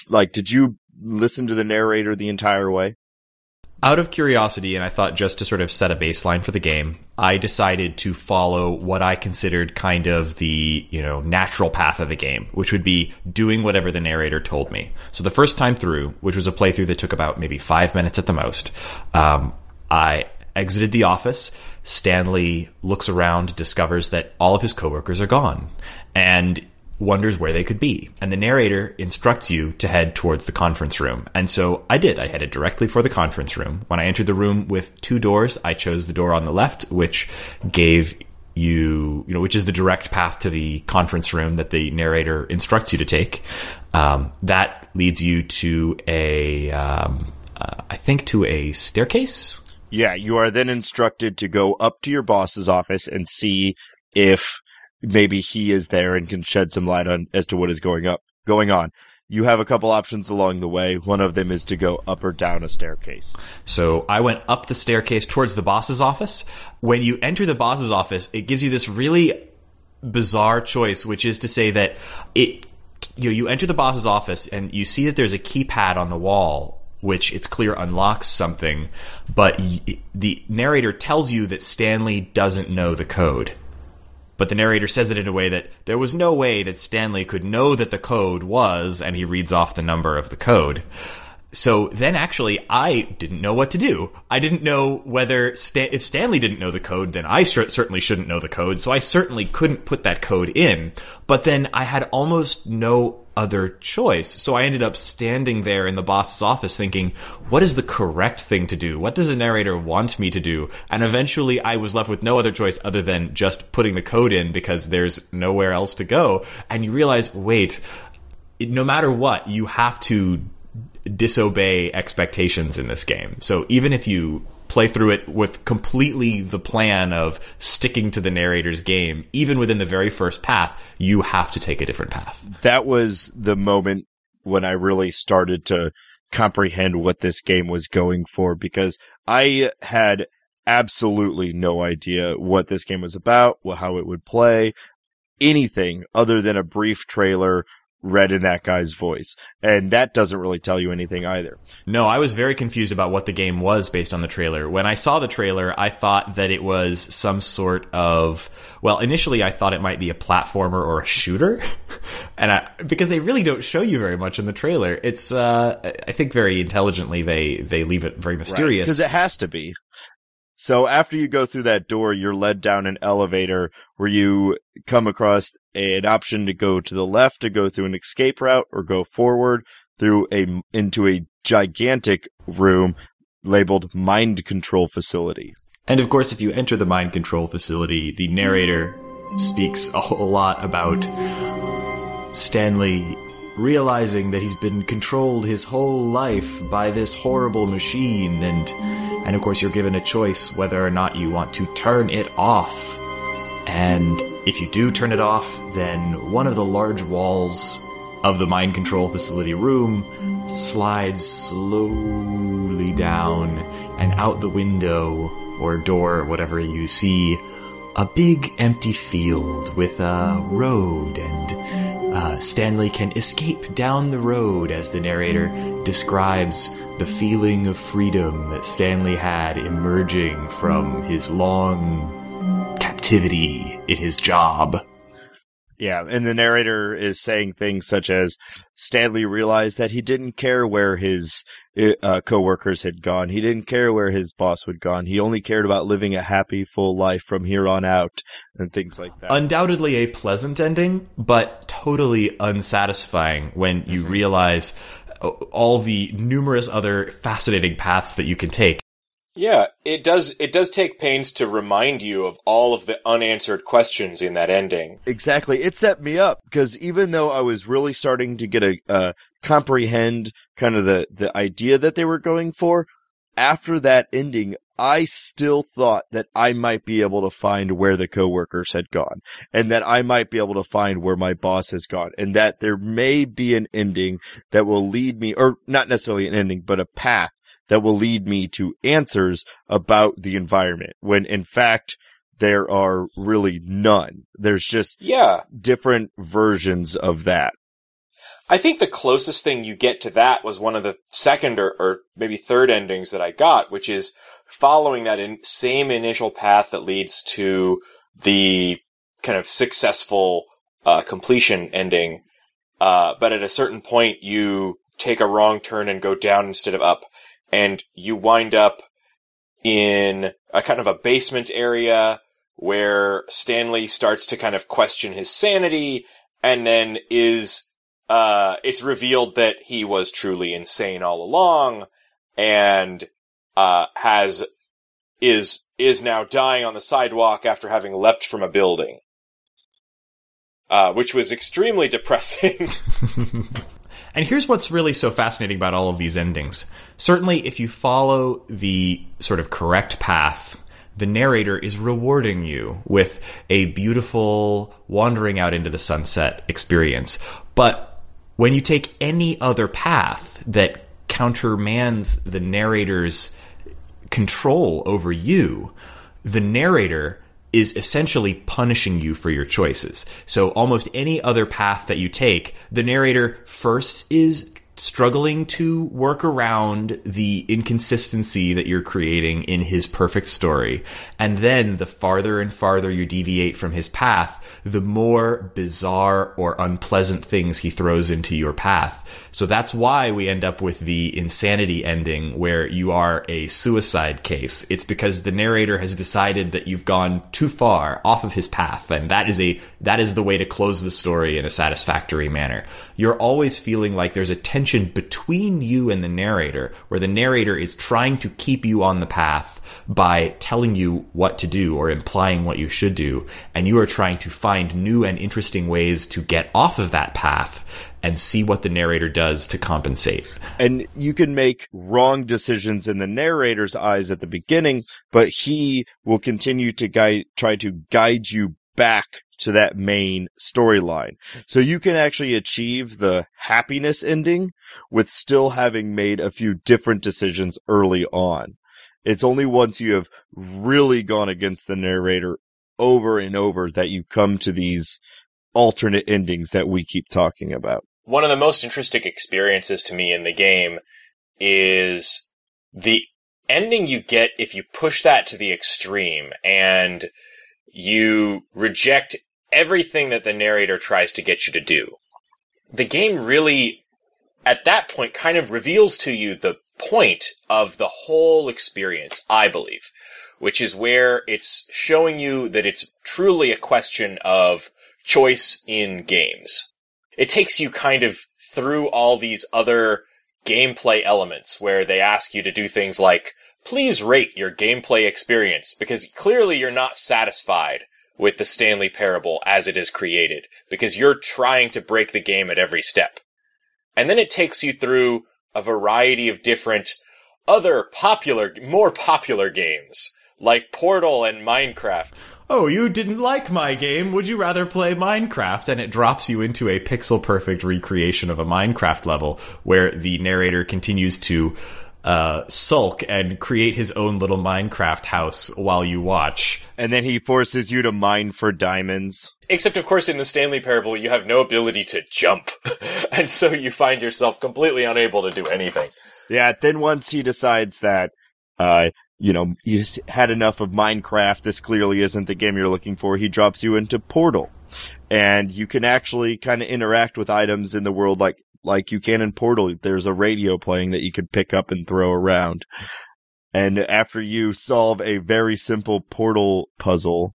like, did you listen to the narrator the entire way? Out of curiosity, and I thought just to sort of set a baseline for the game, I decided to follow what I considered kind of the, you know, natural path of the game, which would be doing whatever the narrator told me. So the first time through, which was a playthrough that took about maybe five minutes at the most, um, I exited the office. Stanley looks around, discovers that all of his coworkers are gone. And wonders where they could be. And the narrator instructs you to head towards the conference room. And so I did. I headed directly for the conference room. When I entered the room with two doors, I chose the door on the left, which gave you, you know, which is the direct path to the conference room that the narrator instructs you to take. Um, that leads you to a, um, uh, I think to a staircase. Yeah, you are then instructed to go up to your boss's office and see if maybe he is there and can shed some light on as to what is going up going on. You have a couple options along the way. One of them is to go up or down a staircase. So I went up the staircase towards the boss's office. When you enter the boss's office, it gives you this really bizarre choice, which is to say that it you know, you enter the boss's office and you see that there's a keypad on the wall which it's clear unlocks something, but the narrator tells you that Stanley doesn't know the code but the narrator says it in a way that there was no way that Stanley could know that the code was, and he reads off the number of the code. So then actually I didn't know what to do. I didn't know whether if Stanley didn't know the code, then I sh- certainly shouldn't know the code. So I certainly couldn't put that code in. But then I had almost no other choice. So I ended up standing there in the boss's office thinking, what is the correct thing to do? What does the narrator want me to do? And eventually I was left with no other choice other than just putting the code in because there's nowhere else to go. And you realize, wait, no matter what, you have to disobey expectations in this game. So even if you play through it with completely the plan of sticking to the narrator's game, even within the very first path, you have to take a different path. That was the moment when I really started to comprehend what this game was going for because I had absolutely no idea what this game was about, how it would play, anything other than a brief trailer read in that guy's voice. And that doesn't really tell you anything either. No, I was very confused about what the game was based on the trailer. When I saw the trailer, I thought that it was some sort of, well, initially I thought it might be a platformer or a shooter. (laughs) and I, because they really don't show you very much in the trailer. It's, uh, I think very intelligently they, they leave it very mysterious. Because it has to be. So after you go through that door, you're led down an elevator where you come across an option to go to the left to go through an escape route or go forward through a into a gigantic room labeled mind control facility. And of course, if you enter the mind control facility, the narrator speaks a whole lot about Stanley realizing that he's been controlled his whole life by this horrible machine. And and of course you're given a choice whether or not you want to turn it off. And if you do turn it off then one of the large walls of the mind control facility room slides slowly down and out the window or door whatever you see a big empty field with a road and uh, Stanley can escape down the road as the narrator describes the feeling of freedom that Stanley had emerging from his long captivity in his job. Yeah, and the narrator is saying things such as Stanley realized that he didn't care where his uh, coworkers had gone. He didn't care where his boss had gone. He only cared about living a happy, full life from here on out, and things like that. Undoubtedly a pleasant ending, but totally unsatisfying when you mm-hmm. realize uh, all the numerous other fascinating paths that you can take. Yeah, it does. It does take pains to remind you of all of the unanswered questions in that ending. Exactly. It set me up because even though I was really starting to get a uh, comprehend kind of the the idea that they were going for, after that ending, I still thought that I might be able to find where the coworkers had gone and that I might be able to find where my boss has gone and that there may be an ending that will lead me, or not necessarily an ending, but a path that will lead me to answers about the environment when in fact there are really none. There's just yeah. different versions of that. I think the closest thing you get to that was one of the second or, or maybe third endings that I got, which is following that in, same initial path that leads to the kind of successful uh, completion ending. Uh, but at a certain point, you take a wrong turn and go down instead of up and you wind up in a kind of a basement area where Stanley starts to kind of question his sanity and then is, uh, it's revealed that he was truly insane all along and, uh, has, is, is now dying on the sidewalk after having leapt from a building. Uh, which was extremely depressing. (laughs) And here's what's really so fascinating about all of these endings. Certainly, if you follow the sort of correct path, the narrator is rewarding you with a beautiful wandering out into the sunset experience. But when you take any other path that countermands the narrator's control over you, the narrator is essentially punishing you for your choices. So almost any other path that you take, the narrator first is struggling to work around the inconsistency that you're creating in his perfect story. And then the farther and farther you deviate from his path, the more bizarre or unpleasant things he throws into your path. So that's why we end up with the insanity ending where you are a suicide case. It's because the narrator has decided that you've gone too far off of his path. And that is a, that is the way to close the story in a satisfactory manner. You're always feeling like there's a tension tension between you and the narrator, where the narrator is trying to keep you on the path by telling you what to do or implying what you should do, and you are trying to find new and interesting ways to get off of that path and see what the narrator does to compensate. And you can make wrong decisions in the narrator's eyes at the beginning, but he will continue to guide, try to guide you back to that main storyline. So you can actually achieve the happiness ending with still having made a few different decisions early on. It's only once you have really gone against the narrator over and over that you come to these alternate endings that we keep talking about. One of the most interesting experiences to me in the game is the ending you get if you push that to the extreme and you reject everything that the narrator tries to get you to do. The game really, at that point, kind of reveals to you the point of the whole experience, I believe, which is where it's showing you that it's truly a question of choice in games. It takes you kind of through all these other gameplay elements where they ask you to do things like, please rate your gameplay experience because clearly you're not satisfied with the Stanley Parable as it is created, because you're trying to break the game at every step. And then it takes you through a variety of different other popular, more popular games, like Portal and Minecraft. Oh, you didn't like my game. Would you rather play Minecraft? And it drops you into a pixel perfect recreation of a Minecraft level where the narrator continues to uh, sulk and create his own little Minecraft house while you watch. And then he forces you to mine for diamonds. Except, of course, in the Stanley Parable, you have no ability to jump. (laughs) and so you find yourself completely unable to do anything. Yeah, then once he decides that, uh, you know, you had enough of Minecraft, this clearly isn't the game you're looking for, he drops you into Portal. And you can actually kind of interact with items in the world like like you can in Portal. There's a radio playing that you can pick up and throw around. And after you solve a very simple Portal puzzle,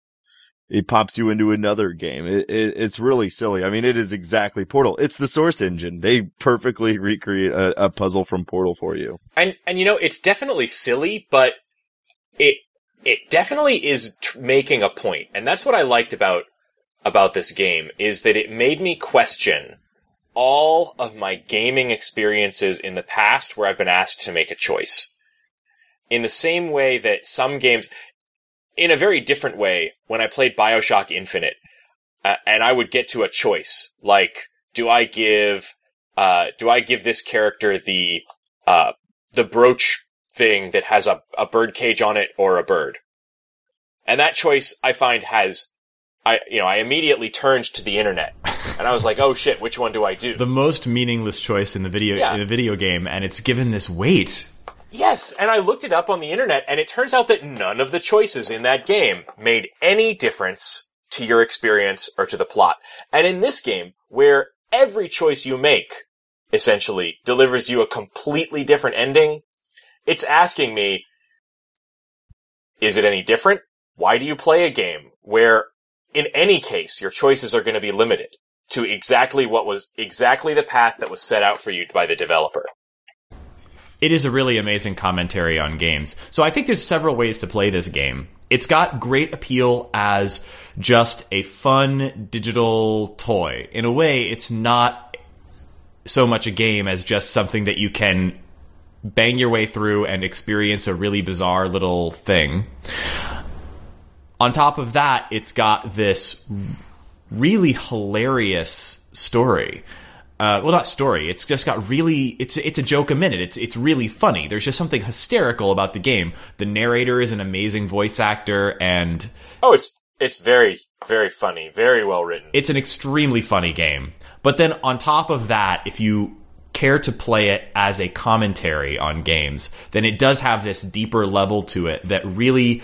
it pops you into another game. It, it, it's really silly. I mean, it is exactly Portal. It's the source engine. They perfectly (laughs) recreate a, a puzzle from Portal for you. And and you know, it's definitely silly, but it it definitely is t- making a point, and that's what I liked about about this game is that it made me question all of my gaming experiences in the past where I've been asked to make a choice. In the same way that some games, in a very different way, when I played Bioshock Infinite, uh, and I would get to a choice, like, do I give, uh, do I give this character the, uh, the brooch thing that has a, a bird cage on it or a bird? And that choice I find has I, you know, I immediately turned to the internet and I was like, oh shit, which one do I do? The most meaningless choice in the video Yeah. in the video game, and it's given this weight. yes, and I looked it up on the internet and it turns out that none of the choices in that game made any difference to your experience or to the plot. And in this game, where every choice you make essentially delivers you a completely different ending, it's asking me, is it any different? Why do you play a game where in any case your choices are going to be limited to exactly what was exactly the path that was set out for you by the developer? It is a really amazing commentary on games. So I think there's several ways to play this game. It's got great appeal as just a fun digital toy. In a way, it's not so much a game as just something that you can bang your way through and experience a really bizarre little thing. On top of that, it's got this really hilarious story. Uh, well, not story. It's just got really. It's it's a joke a minute. It's it's really funny. There's just something hysterical about the game. The narrator is an amazing voice actor, and Oh, it's it's very very funny, very well written. it's an extremely funny game. But then on top of that, if you care to play it as a commentary on games, then it does have this deeper level to it that really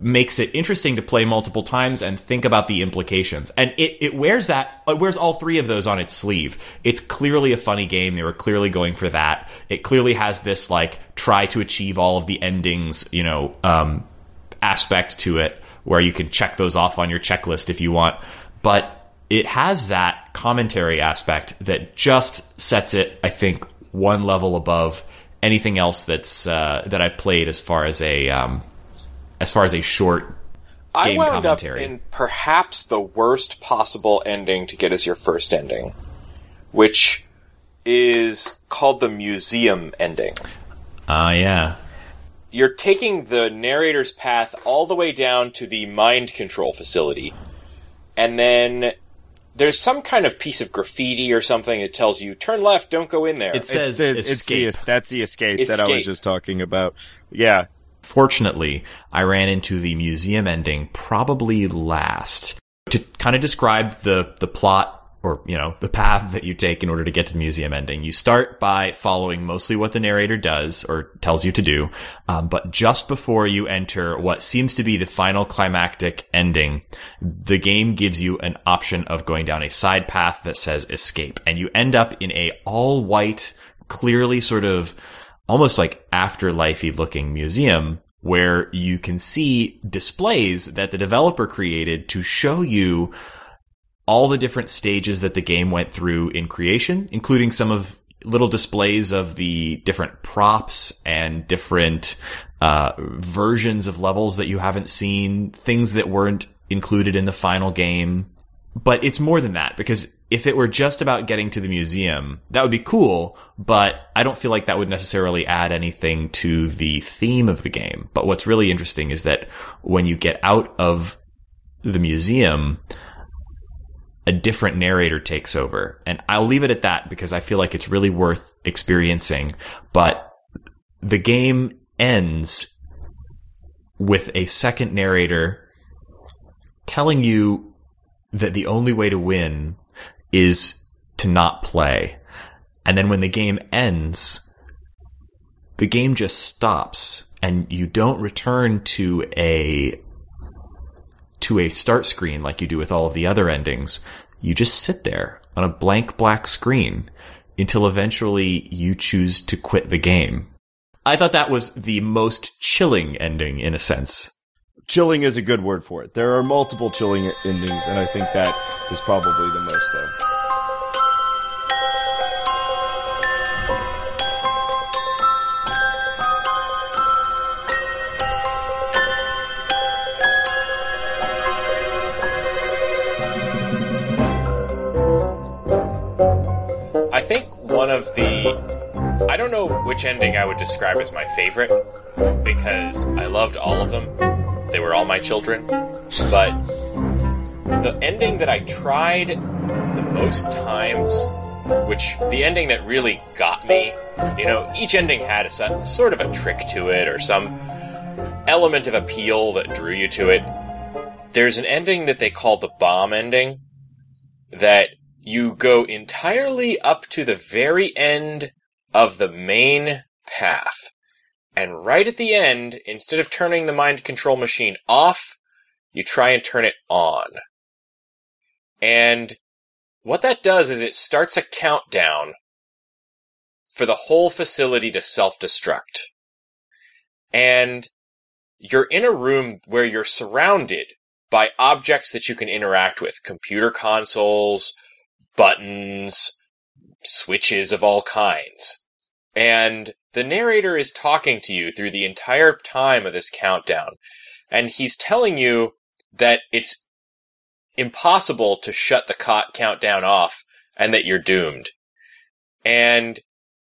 makes it interesting to play multiple times and think about the implications. And it, it wears that, it wears all three of those on its sleeve. It's clearly a funny game. They were clearly going for that. It clearly has this like try to achieve all of the endings, you know, um, aspect to it where you can check those off on your checklist if you want. But it has that commentary aspect that just sets it, I think, one level above anything else that's uh, that I've played as far as a um, as far as a short I game wound commentary. up in perhaps the worst possible ending to get as your first ending, which is called the museum ending. Ah, yeah. You're taking the narrator's path all the way down to the mind control facility, and then there's some kind of piece of graffiti or something that tells you turn left, don't go in there. It says it's, the, it's the that's the escape, that I was just talking about. Yeah, Fortunately, I ran into the museum ending probably last. To kind of describe the the plot or you know the path that you take in order to get to the museum ending, you start by following mostly what the narrator does or tells you to do. Um, but just before you enter what seems to be the final climactic ending, the game gives you an option of going down a side path that says escape, and you end up in a all white, clearly sort of almost like afterlifey looking museum where you can see displays that the developer created to show you all the different stages that the game went through in creation, including some of little displays of the different props and different uh, versions of levels that you haven't seen, things that weren't included in the final game. But it's more than that because if it were just about getting to the museum, that would be cool, but I don't feel like that would necessarily add anything to the theme of the game. But what's really interesting is that when you get out of the museum, a different narrator takes over. And I'll leave it at that because I feel like it's really worth experiencing. But the game ends with a second narrator telling you that the only way to win is to not play. And then when the game ends, the game just stops and you don't return to a to a start screen like you do with all of the other endings. you just sit there on a blank black screen until eventually you choose to quit the game. I thought that was the most chilling ending in a sense. Chilling is a good word for it. There are multiple chilling endings, and I think that is probably the most, though. I think one of the. I don't know which ending I would describe as my favorite because I loved all of them. They were all my children. But the ending that I tried the most times, which the ending that really got me, you know, each ending had a sort of a trick to it or some element of appeal that drew you to it. There's an ending that they call the bomb ending that you go entirely up to the very end of the main path. And right at the end, instead of turning the mind control machine off, you try and turn it on. And what that does is it starts a countdown for the whole facility to self-destruct. And you're in a room where you're surrounded by objects that you can interact with. Computer consoles, buttons, switches of all kinds. And the narrator is talking to you through the entire time of this countdown. And he's telling you that it's impossible to shut the co- countdown off and that you're doomed. And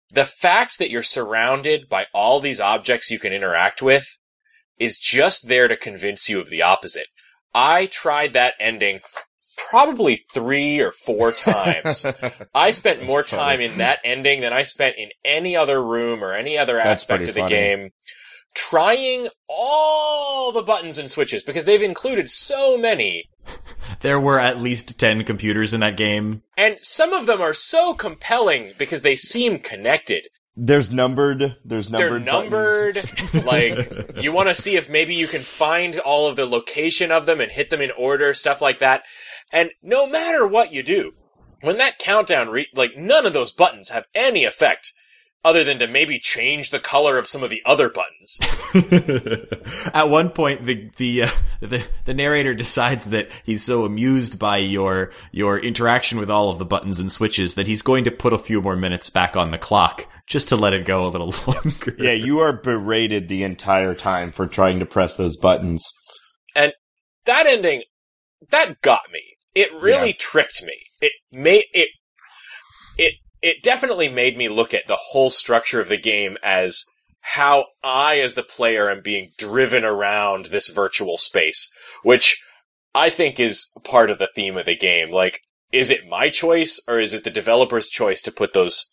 the fact that you're surrounded by all these objects you can interact with is just there to convince you of the opposite. I tried that ending probably three or four (laughs) times. I spent more time in that ending than I spent in any other room or any other That's aspect of the funny. game. Trying all the buttons and switches because they've included so many There were at least 10 computers in that game. and some of them are so compelling because they seem connected. There's numbered. There's numbered. They're buttons. numbered. (laughs) like you want to see if maybe you can find all of the location of them and hit them in order, stuff like that. And no matter what you do, when that countdown re- like none of those buttons have any effect other than to maybe change the color of some of the other buttons. (laughs) At one point, the the, uh, the the narrator decides that he's so amused by your your interaction with all of the buttons and switches that he's going to put a few more minutes back on the clock just to let it go a little (laughs) longer. Yeah, you are berated the entire time for trying to press those buttons. And that ending that got me it really tricked me it made it it it definitely made me look at the whole structure of the game as how i as the player am being driven around this virtual space which i think is part of the theme of the game like is it my choice or is it the developer's choice to put those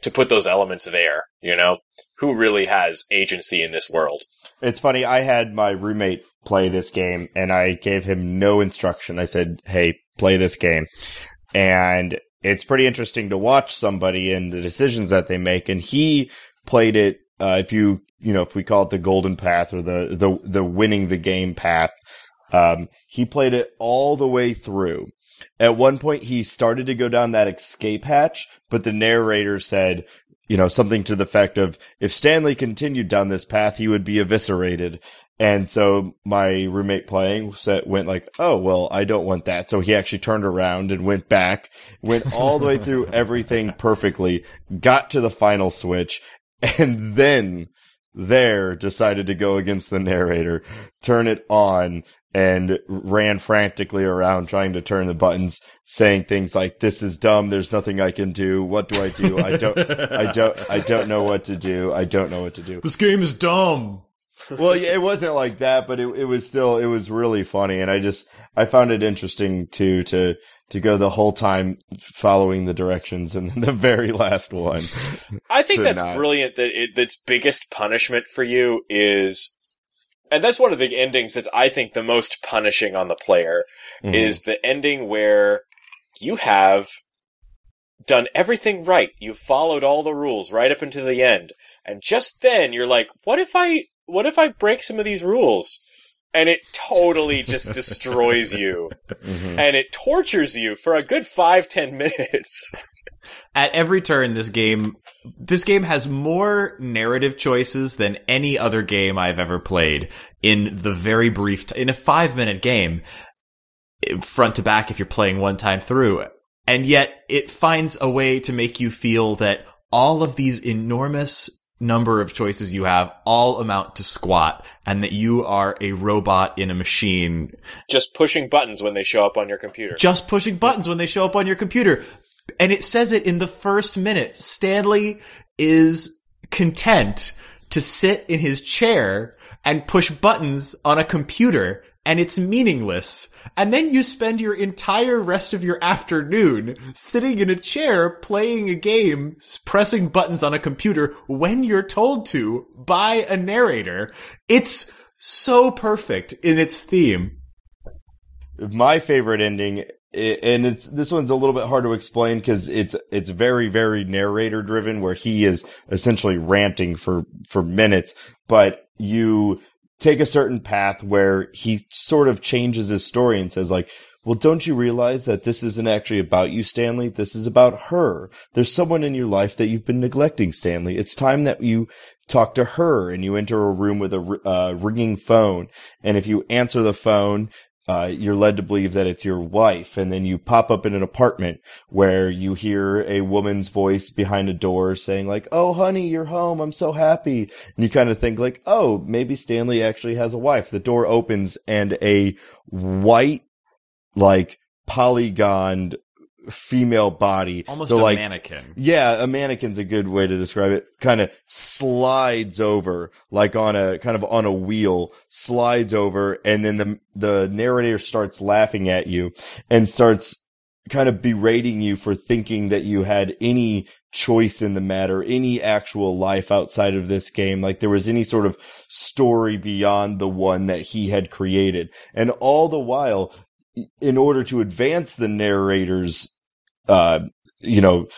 to put those elements there you know who really has agency in this world It's funny. I had my roommate play this game, and I gave him no instruction. I said, "Hey, play this game," and it's pretty interesting to watch somebody and the decisions that they make. And he played it. Uh, if you you know if we call it the golden path or the the the winning the game path, um, he played it all the way through. At one point, he started to go down that escape hatch, but the narrator said, you know, something to the effect of, if Stanley continued down this path, he would be eviscerated. And so my roommate playing said, went like, oh, well, I don't want that. So he actually turned around and went back, went all the way through (laughs) everything perfectly, got to the final switch, and then there decided to go against the narrator, turn it on, and ran frantically around trying to turn the buttons, saying things like, this is dumb. There's nothing I can do. What do I do? I don't, I don't, I don't know what to do. I don't know what to do. This game is dumb. Well, yeah, it wasn't like that, but it, it was still, it was really funny. And I just, I found it interesting too, to, to go the whole time following the directions and then (laughs) the very last one. I think that's not- brilliant. That it, its biggest punishment for you is, and that's one of the endings that's I think the most punishing on the player Mhm. is the ending where you have done everything right. You've followed all the rules right up until the end, and just then you're like, "What if I? What if I break some of these rules?" and it totally just (laughs) destroys you. Mm-hmm. And it tortures you for a good five, ten minutes. (laughs) At every turn, this game, this game has more narrative choices than any other game I've ever played in the very brief, t- in a five minute game, front to back if you're playing one time through. And yet it finds a way to make you feel that all of these enormous number of choices you have all amount to squat and that you are a robot in a machine Just pushing buttons when they show up on your computer. just pushing buttons when they show up on your computer. And it says it in the first minute. Stanley is content to sit in his chair and push buttons on a computer and it's meaningless. And then you spend your entire rest of your afternoon sitting in a chair playing a game, pressing buttons on a computer when you're told to by a narrator. It's so perfect in its theme. my favorite ending and it's this one's a little bit hard to explain because it's it's very very narrator driven where he is essentially ranting for for minutes but you take a certain path where he sort of changes his story and says like well don't you realize that this isn't actually about you stanley? This is about her. There's someone in your life that you've been neglecting stanley. It's time that you talk to her and you enter a room with a uh, ringing phone. And if you answer the phone uh, you're led to believe that it's your wife, and then you pop up in an apartment where you hear a woman's voice behind a door saying like, "Oh, honey, you're home. I'm so happy." And you kind of think like, "Oh, maybe Stanley actually has a wife." The door opens, and a white, like polygoned female body, Almost so a like mannequin. yeah, a mannequin's a good way to describe it. Kind of slides over, like on a kind of on a wheel, slides over, and then the the narrator starts laughing at you and starts kind of berating you for thinking that you had any choice in the matter, any actual life outside of this game, like there was any sort of story beyond the one that he had created. And all the while, in order to advance the narrator's, uh, you know,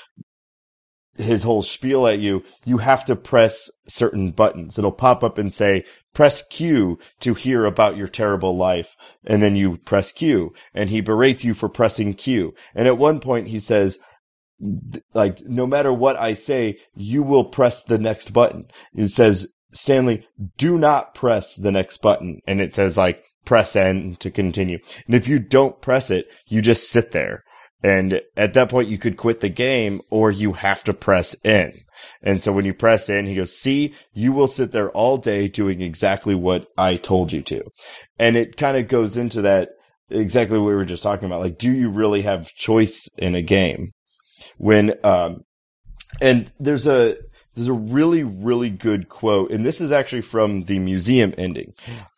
his whole spiel at you, you have to press certain buttons. It'll pop up and say, press Q to hear about your terrible life. And then you press Q and he berates you for pressing Q. And at one point he says, like, no matter what I say, you will press the next button. It says, Stanley, do not press the next button. And it says like, press N to continue. And if you don't press it, you just sit there. And at that point, you could quit the game or you have to press in. And so when you press in, he goes, see, you will sit there all day doing exactly what I told you to. And it kind of goes into that exactly what we were just talking about. Like, do you really have choice in a game? When, um, and there's a, there's a really, really good quote, and this is actually from the museum ending.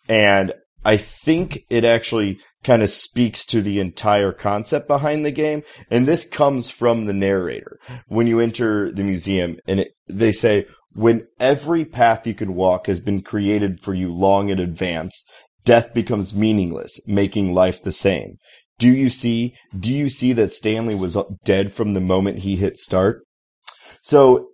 And I think it actually kind of speaks to the entire concept behind the game. And this comes from the narrator when you enter the museum and it, they say, when every path you can walk has been created for you long in advance, death becomes meaningless, making life the same. Do you see, do you see that Stanley was dead from the moment he hit start? So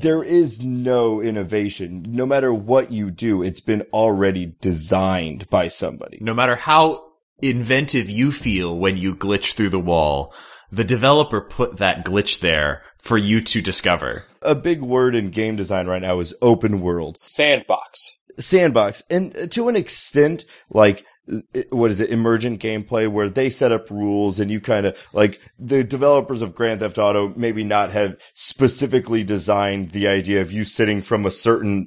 there is no innovation. No matter what you do, it's been already designed by somebody. No matter how inventive you feel when you glitch through the wall, the developer put that glitch there for you to discover. A big word in game design right now is open world. Sandbox. Sandbox. And to an extent, like, what is it, emergent gameplay where they set up rules and you kind of like the developers of Grand Theft Auto maybe not have specifically designed the idea of you sitting from a certain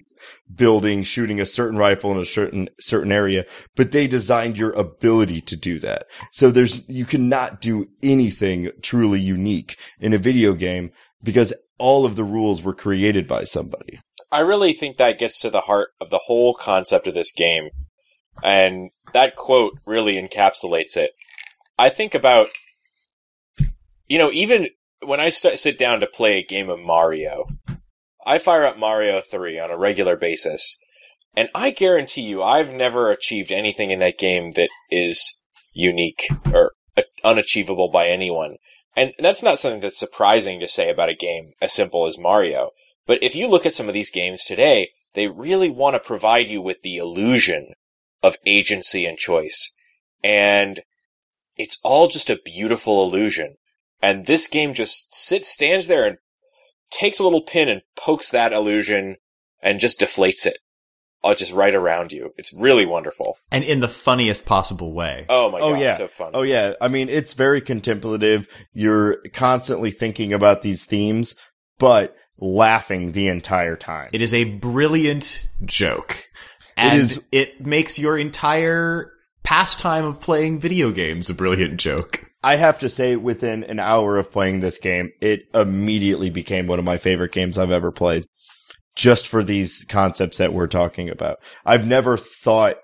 building shooting a certain rifle in a certain certain area but they designed your ability to do that so there's you cannot do anything truly unique in a video game because all of the rules were created by somebody I really think that gets to the heart of the whole concept of this game. And that quote really encapsulates it. I think about, you know, even when I st- sit down to play a game of Mario, I fire up Mario 3 on a regular basis. And I guarantee you, I've never achieved anything in that game that is unique or uh, unachievable by anyone. And that's not something that's surprising to say about a game as simple as Mario. But if you look at some of these games today, they really want to provide you with the illusion of agency and choice. And it's all just a beautiful illusion. And this game just sits, stands there and takes a little pin and pokes that illusion and just deflates it. Oh, just right around you. It's really wonderful. And in the funniest possible way. Oh my Oh god, yeah. so fun. Oh yeah. I mean, it's very contemplative. You're constantly thinking about these themes, but laughing the entire time. It is a brilliant joke. And is- it makes your entire pastime of playing video games a brilliant joke. I have to say, within an hour of playing this game, it immediately became one of my favorite games I've ever played. Just for these concepts that we're talking about. I've never thought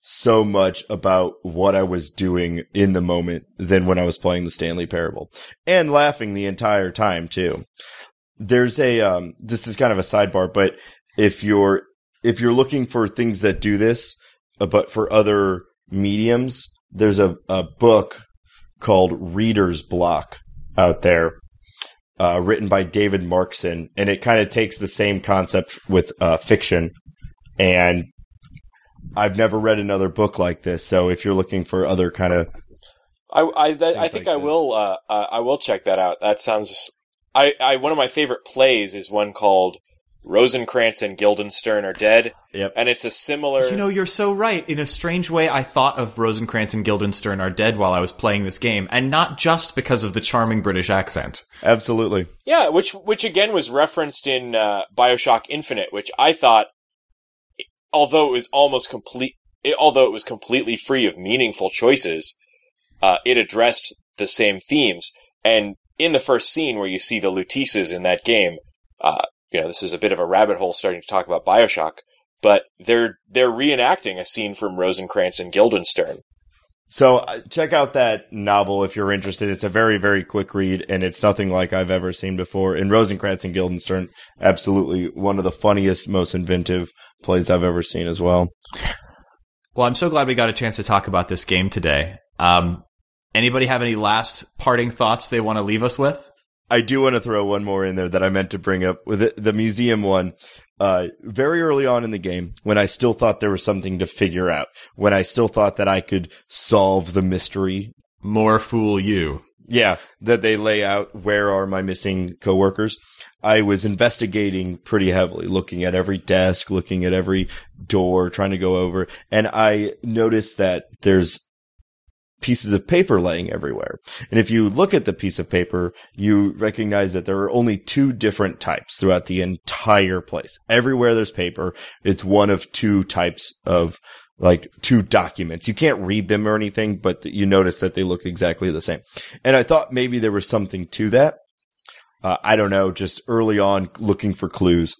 so much about what I was doing in the moment than when I was playing the Stanley Parable. And laughing the entire time too. There's a, um, this is kind of a sidebar, but if you're, if you're looking for things that do this, uh, but for other mediums, there's a, a book called Reader's Block out there, uh, written by David Markson, and it kind of takes the same concept with uh, fiction. And I've never read another book like this, so if you're looking for other kind of I I, that, I think like I this. will uh, uh, I will check that out. That sounds I, I one of my favorite plays is one called Rosencrantz and Guildenstern are dead, yep, and it's a similar. You know, you're so right. In a strange way, I thought of Rosencrantz and Guildenstern are dead while I was playing this game, and not just because of the charming British accent. absolutely. yeah, which which again was referenced in uh, Bioshock Infinite, which I thought, although it was almost complete, it, although it was completely free of meaningful choices, uh, it addressed the same themes. And in the first scene where you see the Luteces in that game, uh, you know, this is a bit of a rabbit hole starting to talk about Bioshock, but they're they're reenacting a scene from Rosencrantz and Guildenstern. So uh, check out that novel if you're interested. It's a very, very quick read, and it's nothing like I've ever seen before. And Rosencrantz and Guildenstern, absolutely one of the funniest, most inventive plays I've ever seen as well. Well, I'm so glad we got a chance to talk about this game today. Um, anybody have any last parting thoughts they want to leave us with? I do want to throw one more in there that I meant to bring up with it, the museum one. Uh, very early on in the game, when I still thought there was something to figure out, when I still thought that I could solve the mystery. More fool you. Yeah, that they lay out where are my missing coworkers. I was investigating pretty heavily, looking at every desk, looking at every door, trying to go over, and I noticed that there's pieces of paper laying everywhere. And if you look at the piece of paper, you recognize that there are only two different types throughout the entire place. Everywhere there's paper, it's one of two types of like two documents. You can't read them or anything, but you notice that they look exactly the same. And I thought maybe there was something to that. Uh, I don't know, just early on looking for clues.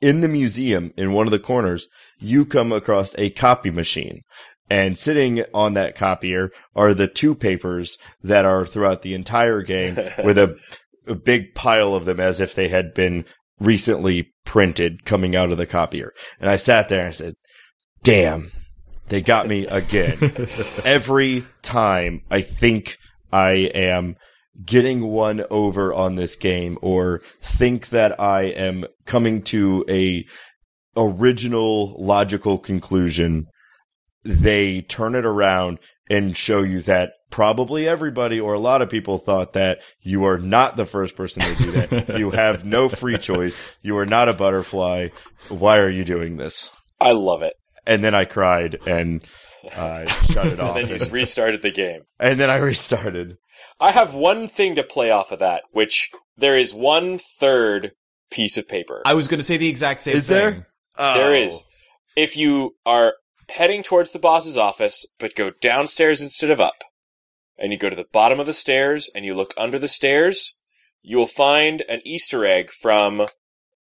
In the museum, in one of the corners, you come across a copy machine. And sitting on that copier are the two papers that are throughout the entire game (laughs) with a, a big pile of them as if they had been recently printed coming out of the copier. And I sat there and I said, damn, they got me again. (laughs) Every time I think I am getting one over on this game or think that I am coming to a original logical conclusion, they turn it around and show you that probably everybody or a lot of people thought that you are not the first person to do that. (laughs) you have no free choice. You are not a butterfly. Why are you doing this? I love it. And then I cried and uh, shut it off. (laughs) And then you restarted the game. and then I restarted. I have one thing to play off of that, which there is one third piece of paper. I was going to say the exact same Is thing. there? There Oh. is. If you are heading towards the boss's office, but go downstairs instead of up, and you go to the bottom of the stairs and you look under the stairs, you will find an Easter egg from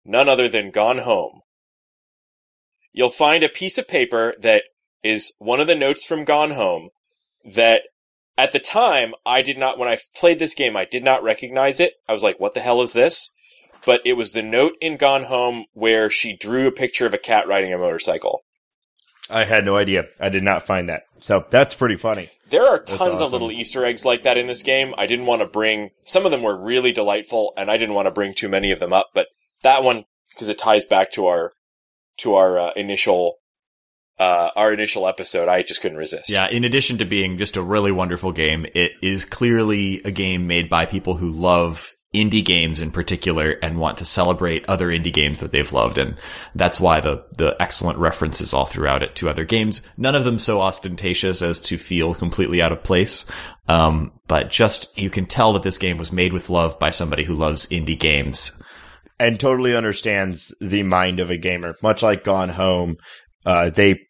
none other than Gone Home. You'll find a piece of paper that is one of the notes from Gone Home that at the time I did not, when I played this game, I did not recognize it. I was like, what the hell is this? But it was the note in Gone Home where she drew a picture of a cat riding a motorcycle. I had no idea. I did not find that. So that's pretty funny. There are That's tons of little Easter eggs like that in this game. I didn't want to bring, some of them were really delightful and I didn't want to bring too many of them up, but that one, because it ties back to our, to our uh, initial uh, our initial episode, I just couldn't resist. Yeah, in addition to being just a really wonderful game, it is clearly a game made by people who love indie games in particular and want to celebrate other indie games that they've loved. And that's why the, the excellent references all throughout it to other games. None of them so ostentatious as to feel completely out of place. Um, but just, you can tell that this game was made with love by somebody who loves indie games. and totally understands the mind of a gamer. Much like Gone Home, uh, they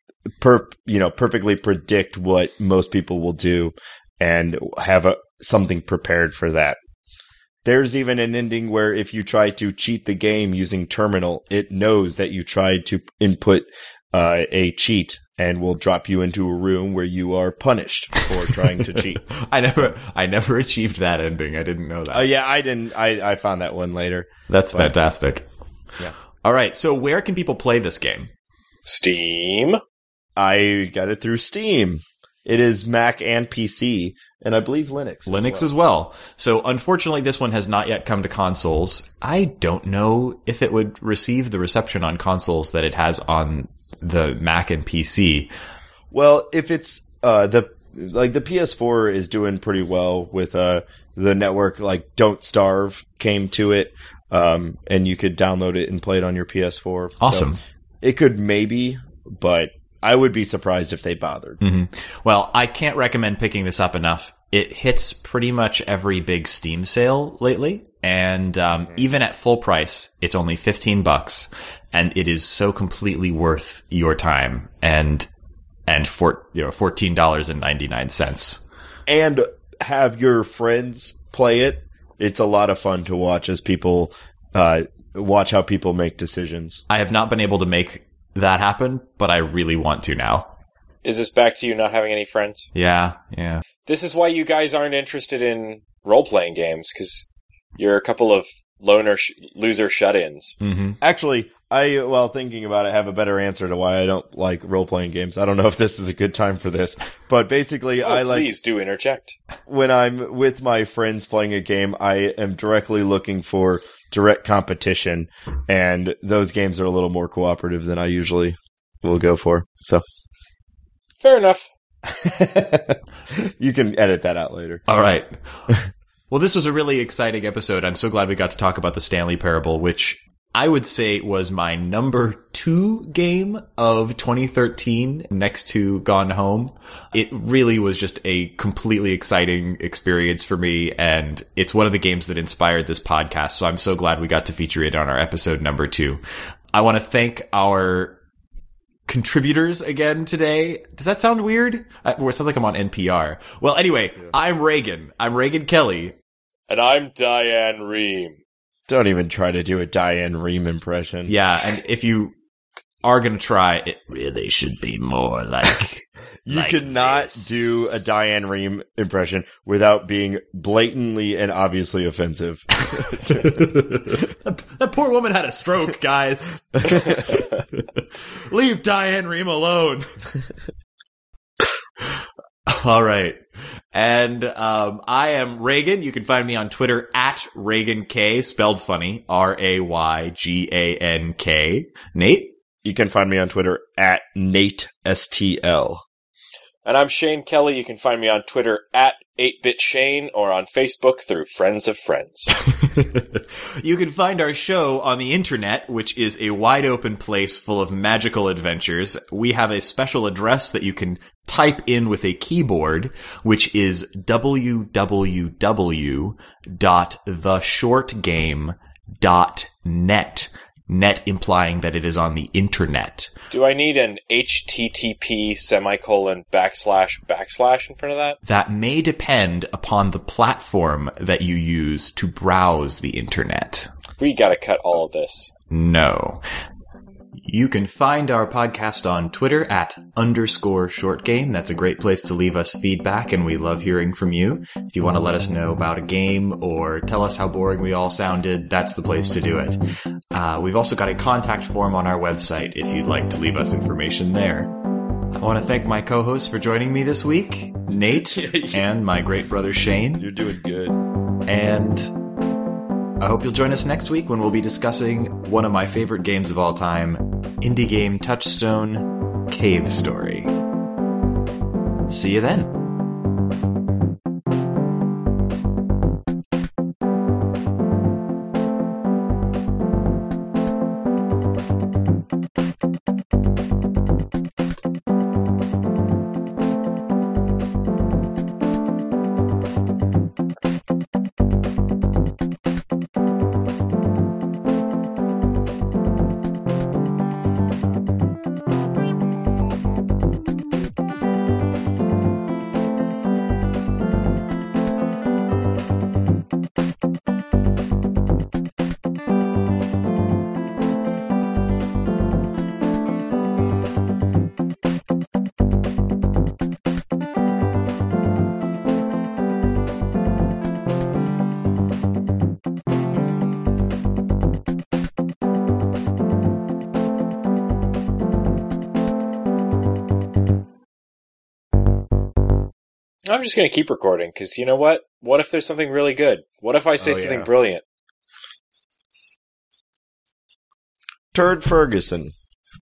per you know perfectly predict what most people will do and have a, something prepared for that. There's even an ending where if you try to cheat the game using terminal, it knows that you tried to input uh, a cheat and will drop you into a room where you are punished for trying to cheat. (laughs) I never, I never achieved that ending. I didn't know that. Oh yeah, I didn't. I, I found that one later. That's fantastic. Yeah. All right. So where can people play this game? Steam. I got it through Steam. It is Mac and PC, and I believe Linux. Linux as well. So unfortunately, this one has not yet come to consoles. I don't know if it would receive the reception on consoles that it has on the Mac and PC. Well, if it's uh the like the PS4 is doing pretty well with uh the network like Don't Starve came to it um and you could download it and play it on your PS4. So Awesome. it could maybe, but I would be surprised if they bothered. Well, I can't recommend picking this up enough. It hits pretty much every big Steam sale lately. And um, even at full price, it's only 15 bucks. And it is so completely worth your time. And, and for, you know, $14.99. And have your friends play it. It's a lot of fun to watch as people uh watch how people make decisions. I have not been able to make that happen, but I really want to now. Is this back to you not having any friends? Yeah, yeah. This is why you guys aren't interested in role playing games because you're a couple of loner sh- loser shut-ins. hmm Actually, I while thinking about it have a better answer to why I don't like role playing games. I don't know if this is a good time for this, but basically Oh, I like please do interject. when I'm with my friends playing a game, I am directly looking for direct competition and those games are a little more cooperative than I usually will go for. So Fair enough. (laughs) you can edit that out later. All right. (laughs) well, this was a really exciting episode. I'm so glad we got to talk about the Stanley Parable, which I would say was my number two game of 2013 next to Gone Home. It really was just a completely exciting experience for me. And it's one of the games that inspired this podcast. So I'm so glad we got to feature it on our episode number two. I want to thank our contributors again today. Does that sound weird? Uh, it sounds like I'm on NPR. Well, anyway, I'm Raygan. I'm Raygan Kelly. And I'm Diane Rehm. Don't even try to do a Diane Rehm impression. Yeah, and if you are gonna try, it Really should be more like. (laughs) You like cannot this. do a Diane Rehm impression without being blatantly and obviously offensive. (laughs) (laughs) that, that poor woman had a stroke, guys. Leave Diane Rehm alone. (laughs) All right. And um, I am Raygan. You can find me on Twitter at Raygan K, spelled funny, R A Y G A N K. Nate? You can find me on Twitter at Nate STL. And I'm Shane Kelly. You can find me on Twitter at 8-Bit Shane or on Facebook through Friends of Friends. (laughs) (laughs) you can find our show on the internet, which is a wide open place full of magical adventures. We have a special address that you can type in with a keyboard, which is www.theshortgame.net. Net implying that it is on the internet. Do I need an HTTP semicolon backslash backslash in front of that? That may depend upon the platform that you use to browse the internet. We gotta cut all of this. No. You can find our podcast on Twitter at underscore short game. That's a great place to leave us feedback, and we love hearing from you. If you want to let us know about a game or tell us how boring we all sounded, that's the place to do it. Uh, we've also got a contact form on our website if you'd like to leave us information there. I want to thank my co hosts for joining me this week, Nate (laughs) and my great brother Shane. You're doing good. And I hope you'll join us next week when we'll be discussing one of my favorite games of all time, indie game Touchstone cave story. See you then. I'm just going to keep recording because you know what? What if there's something really good? What if I say Oh, something yeah. brilliant? Turd Ferguson.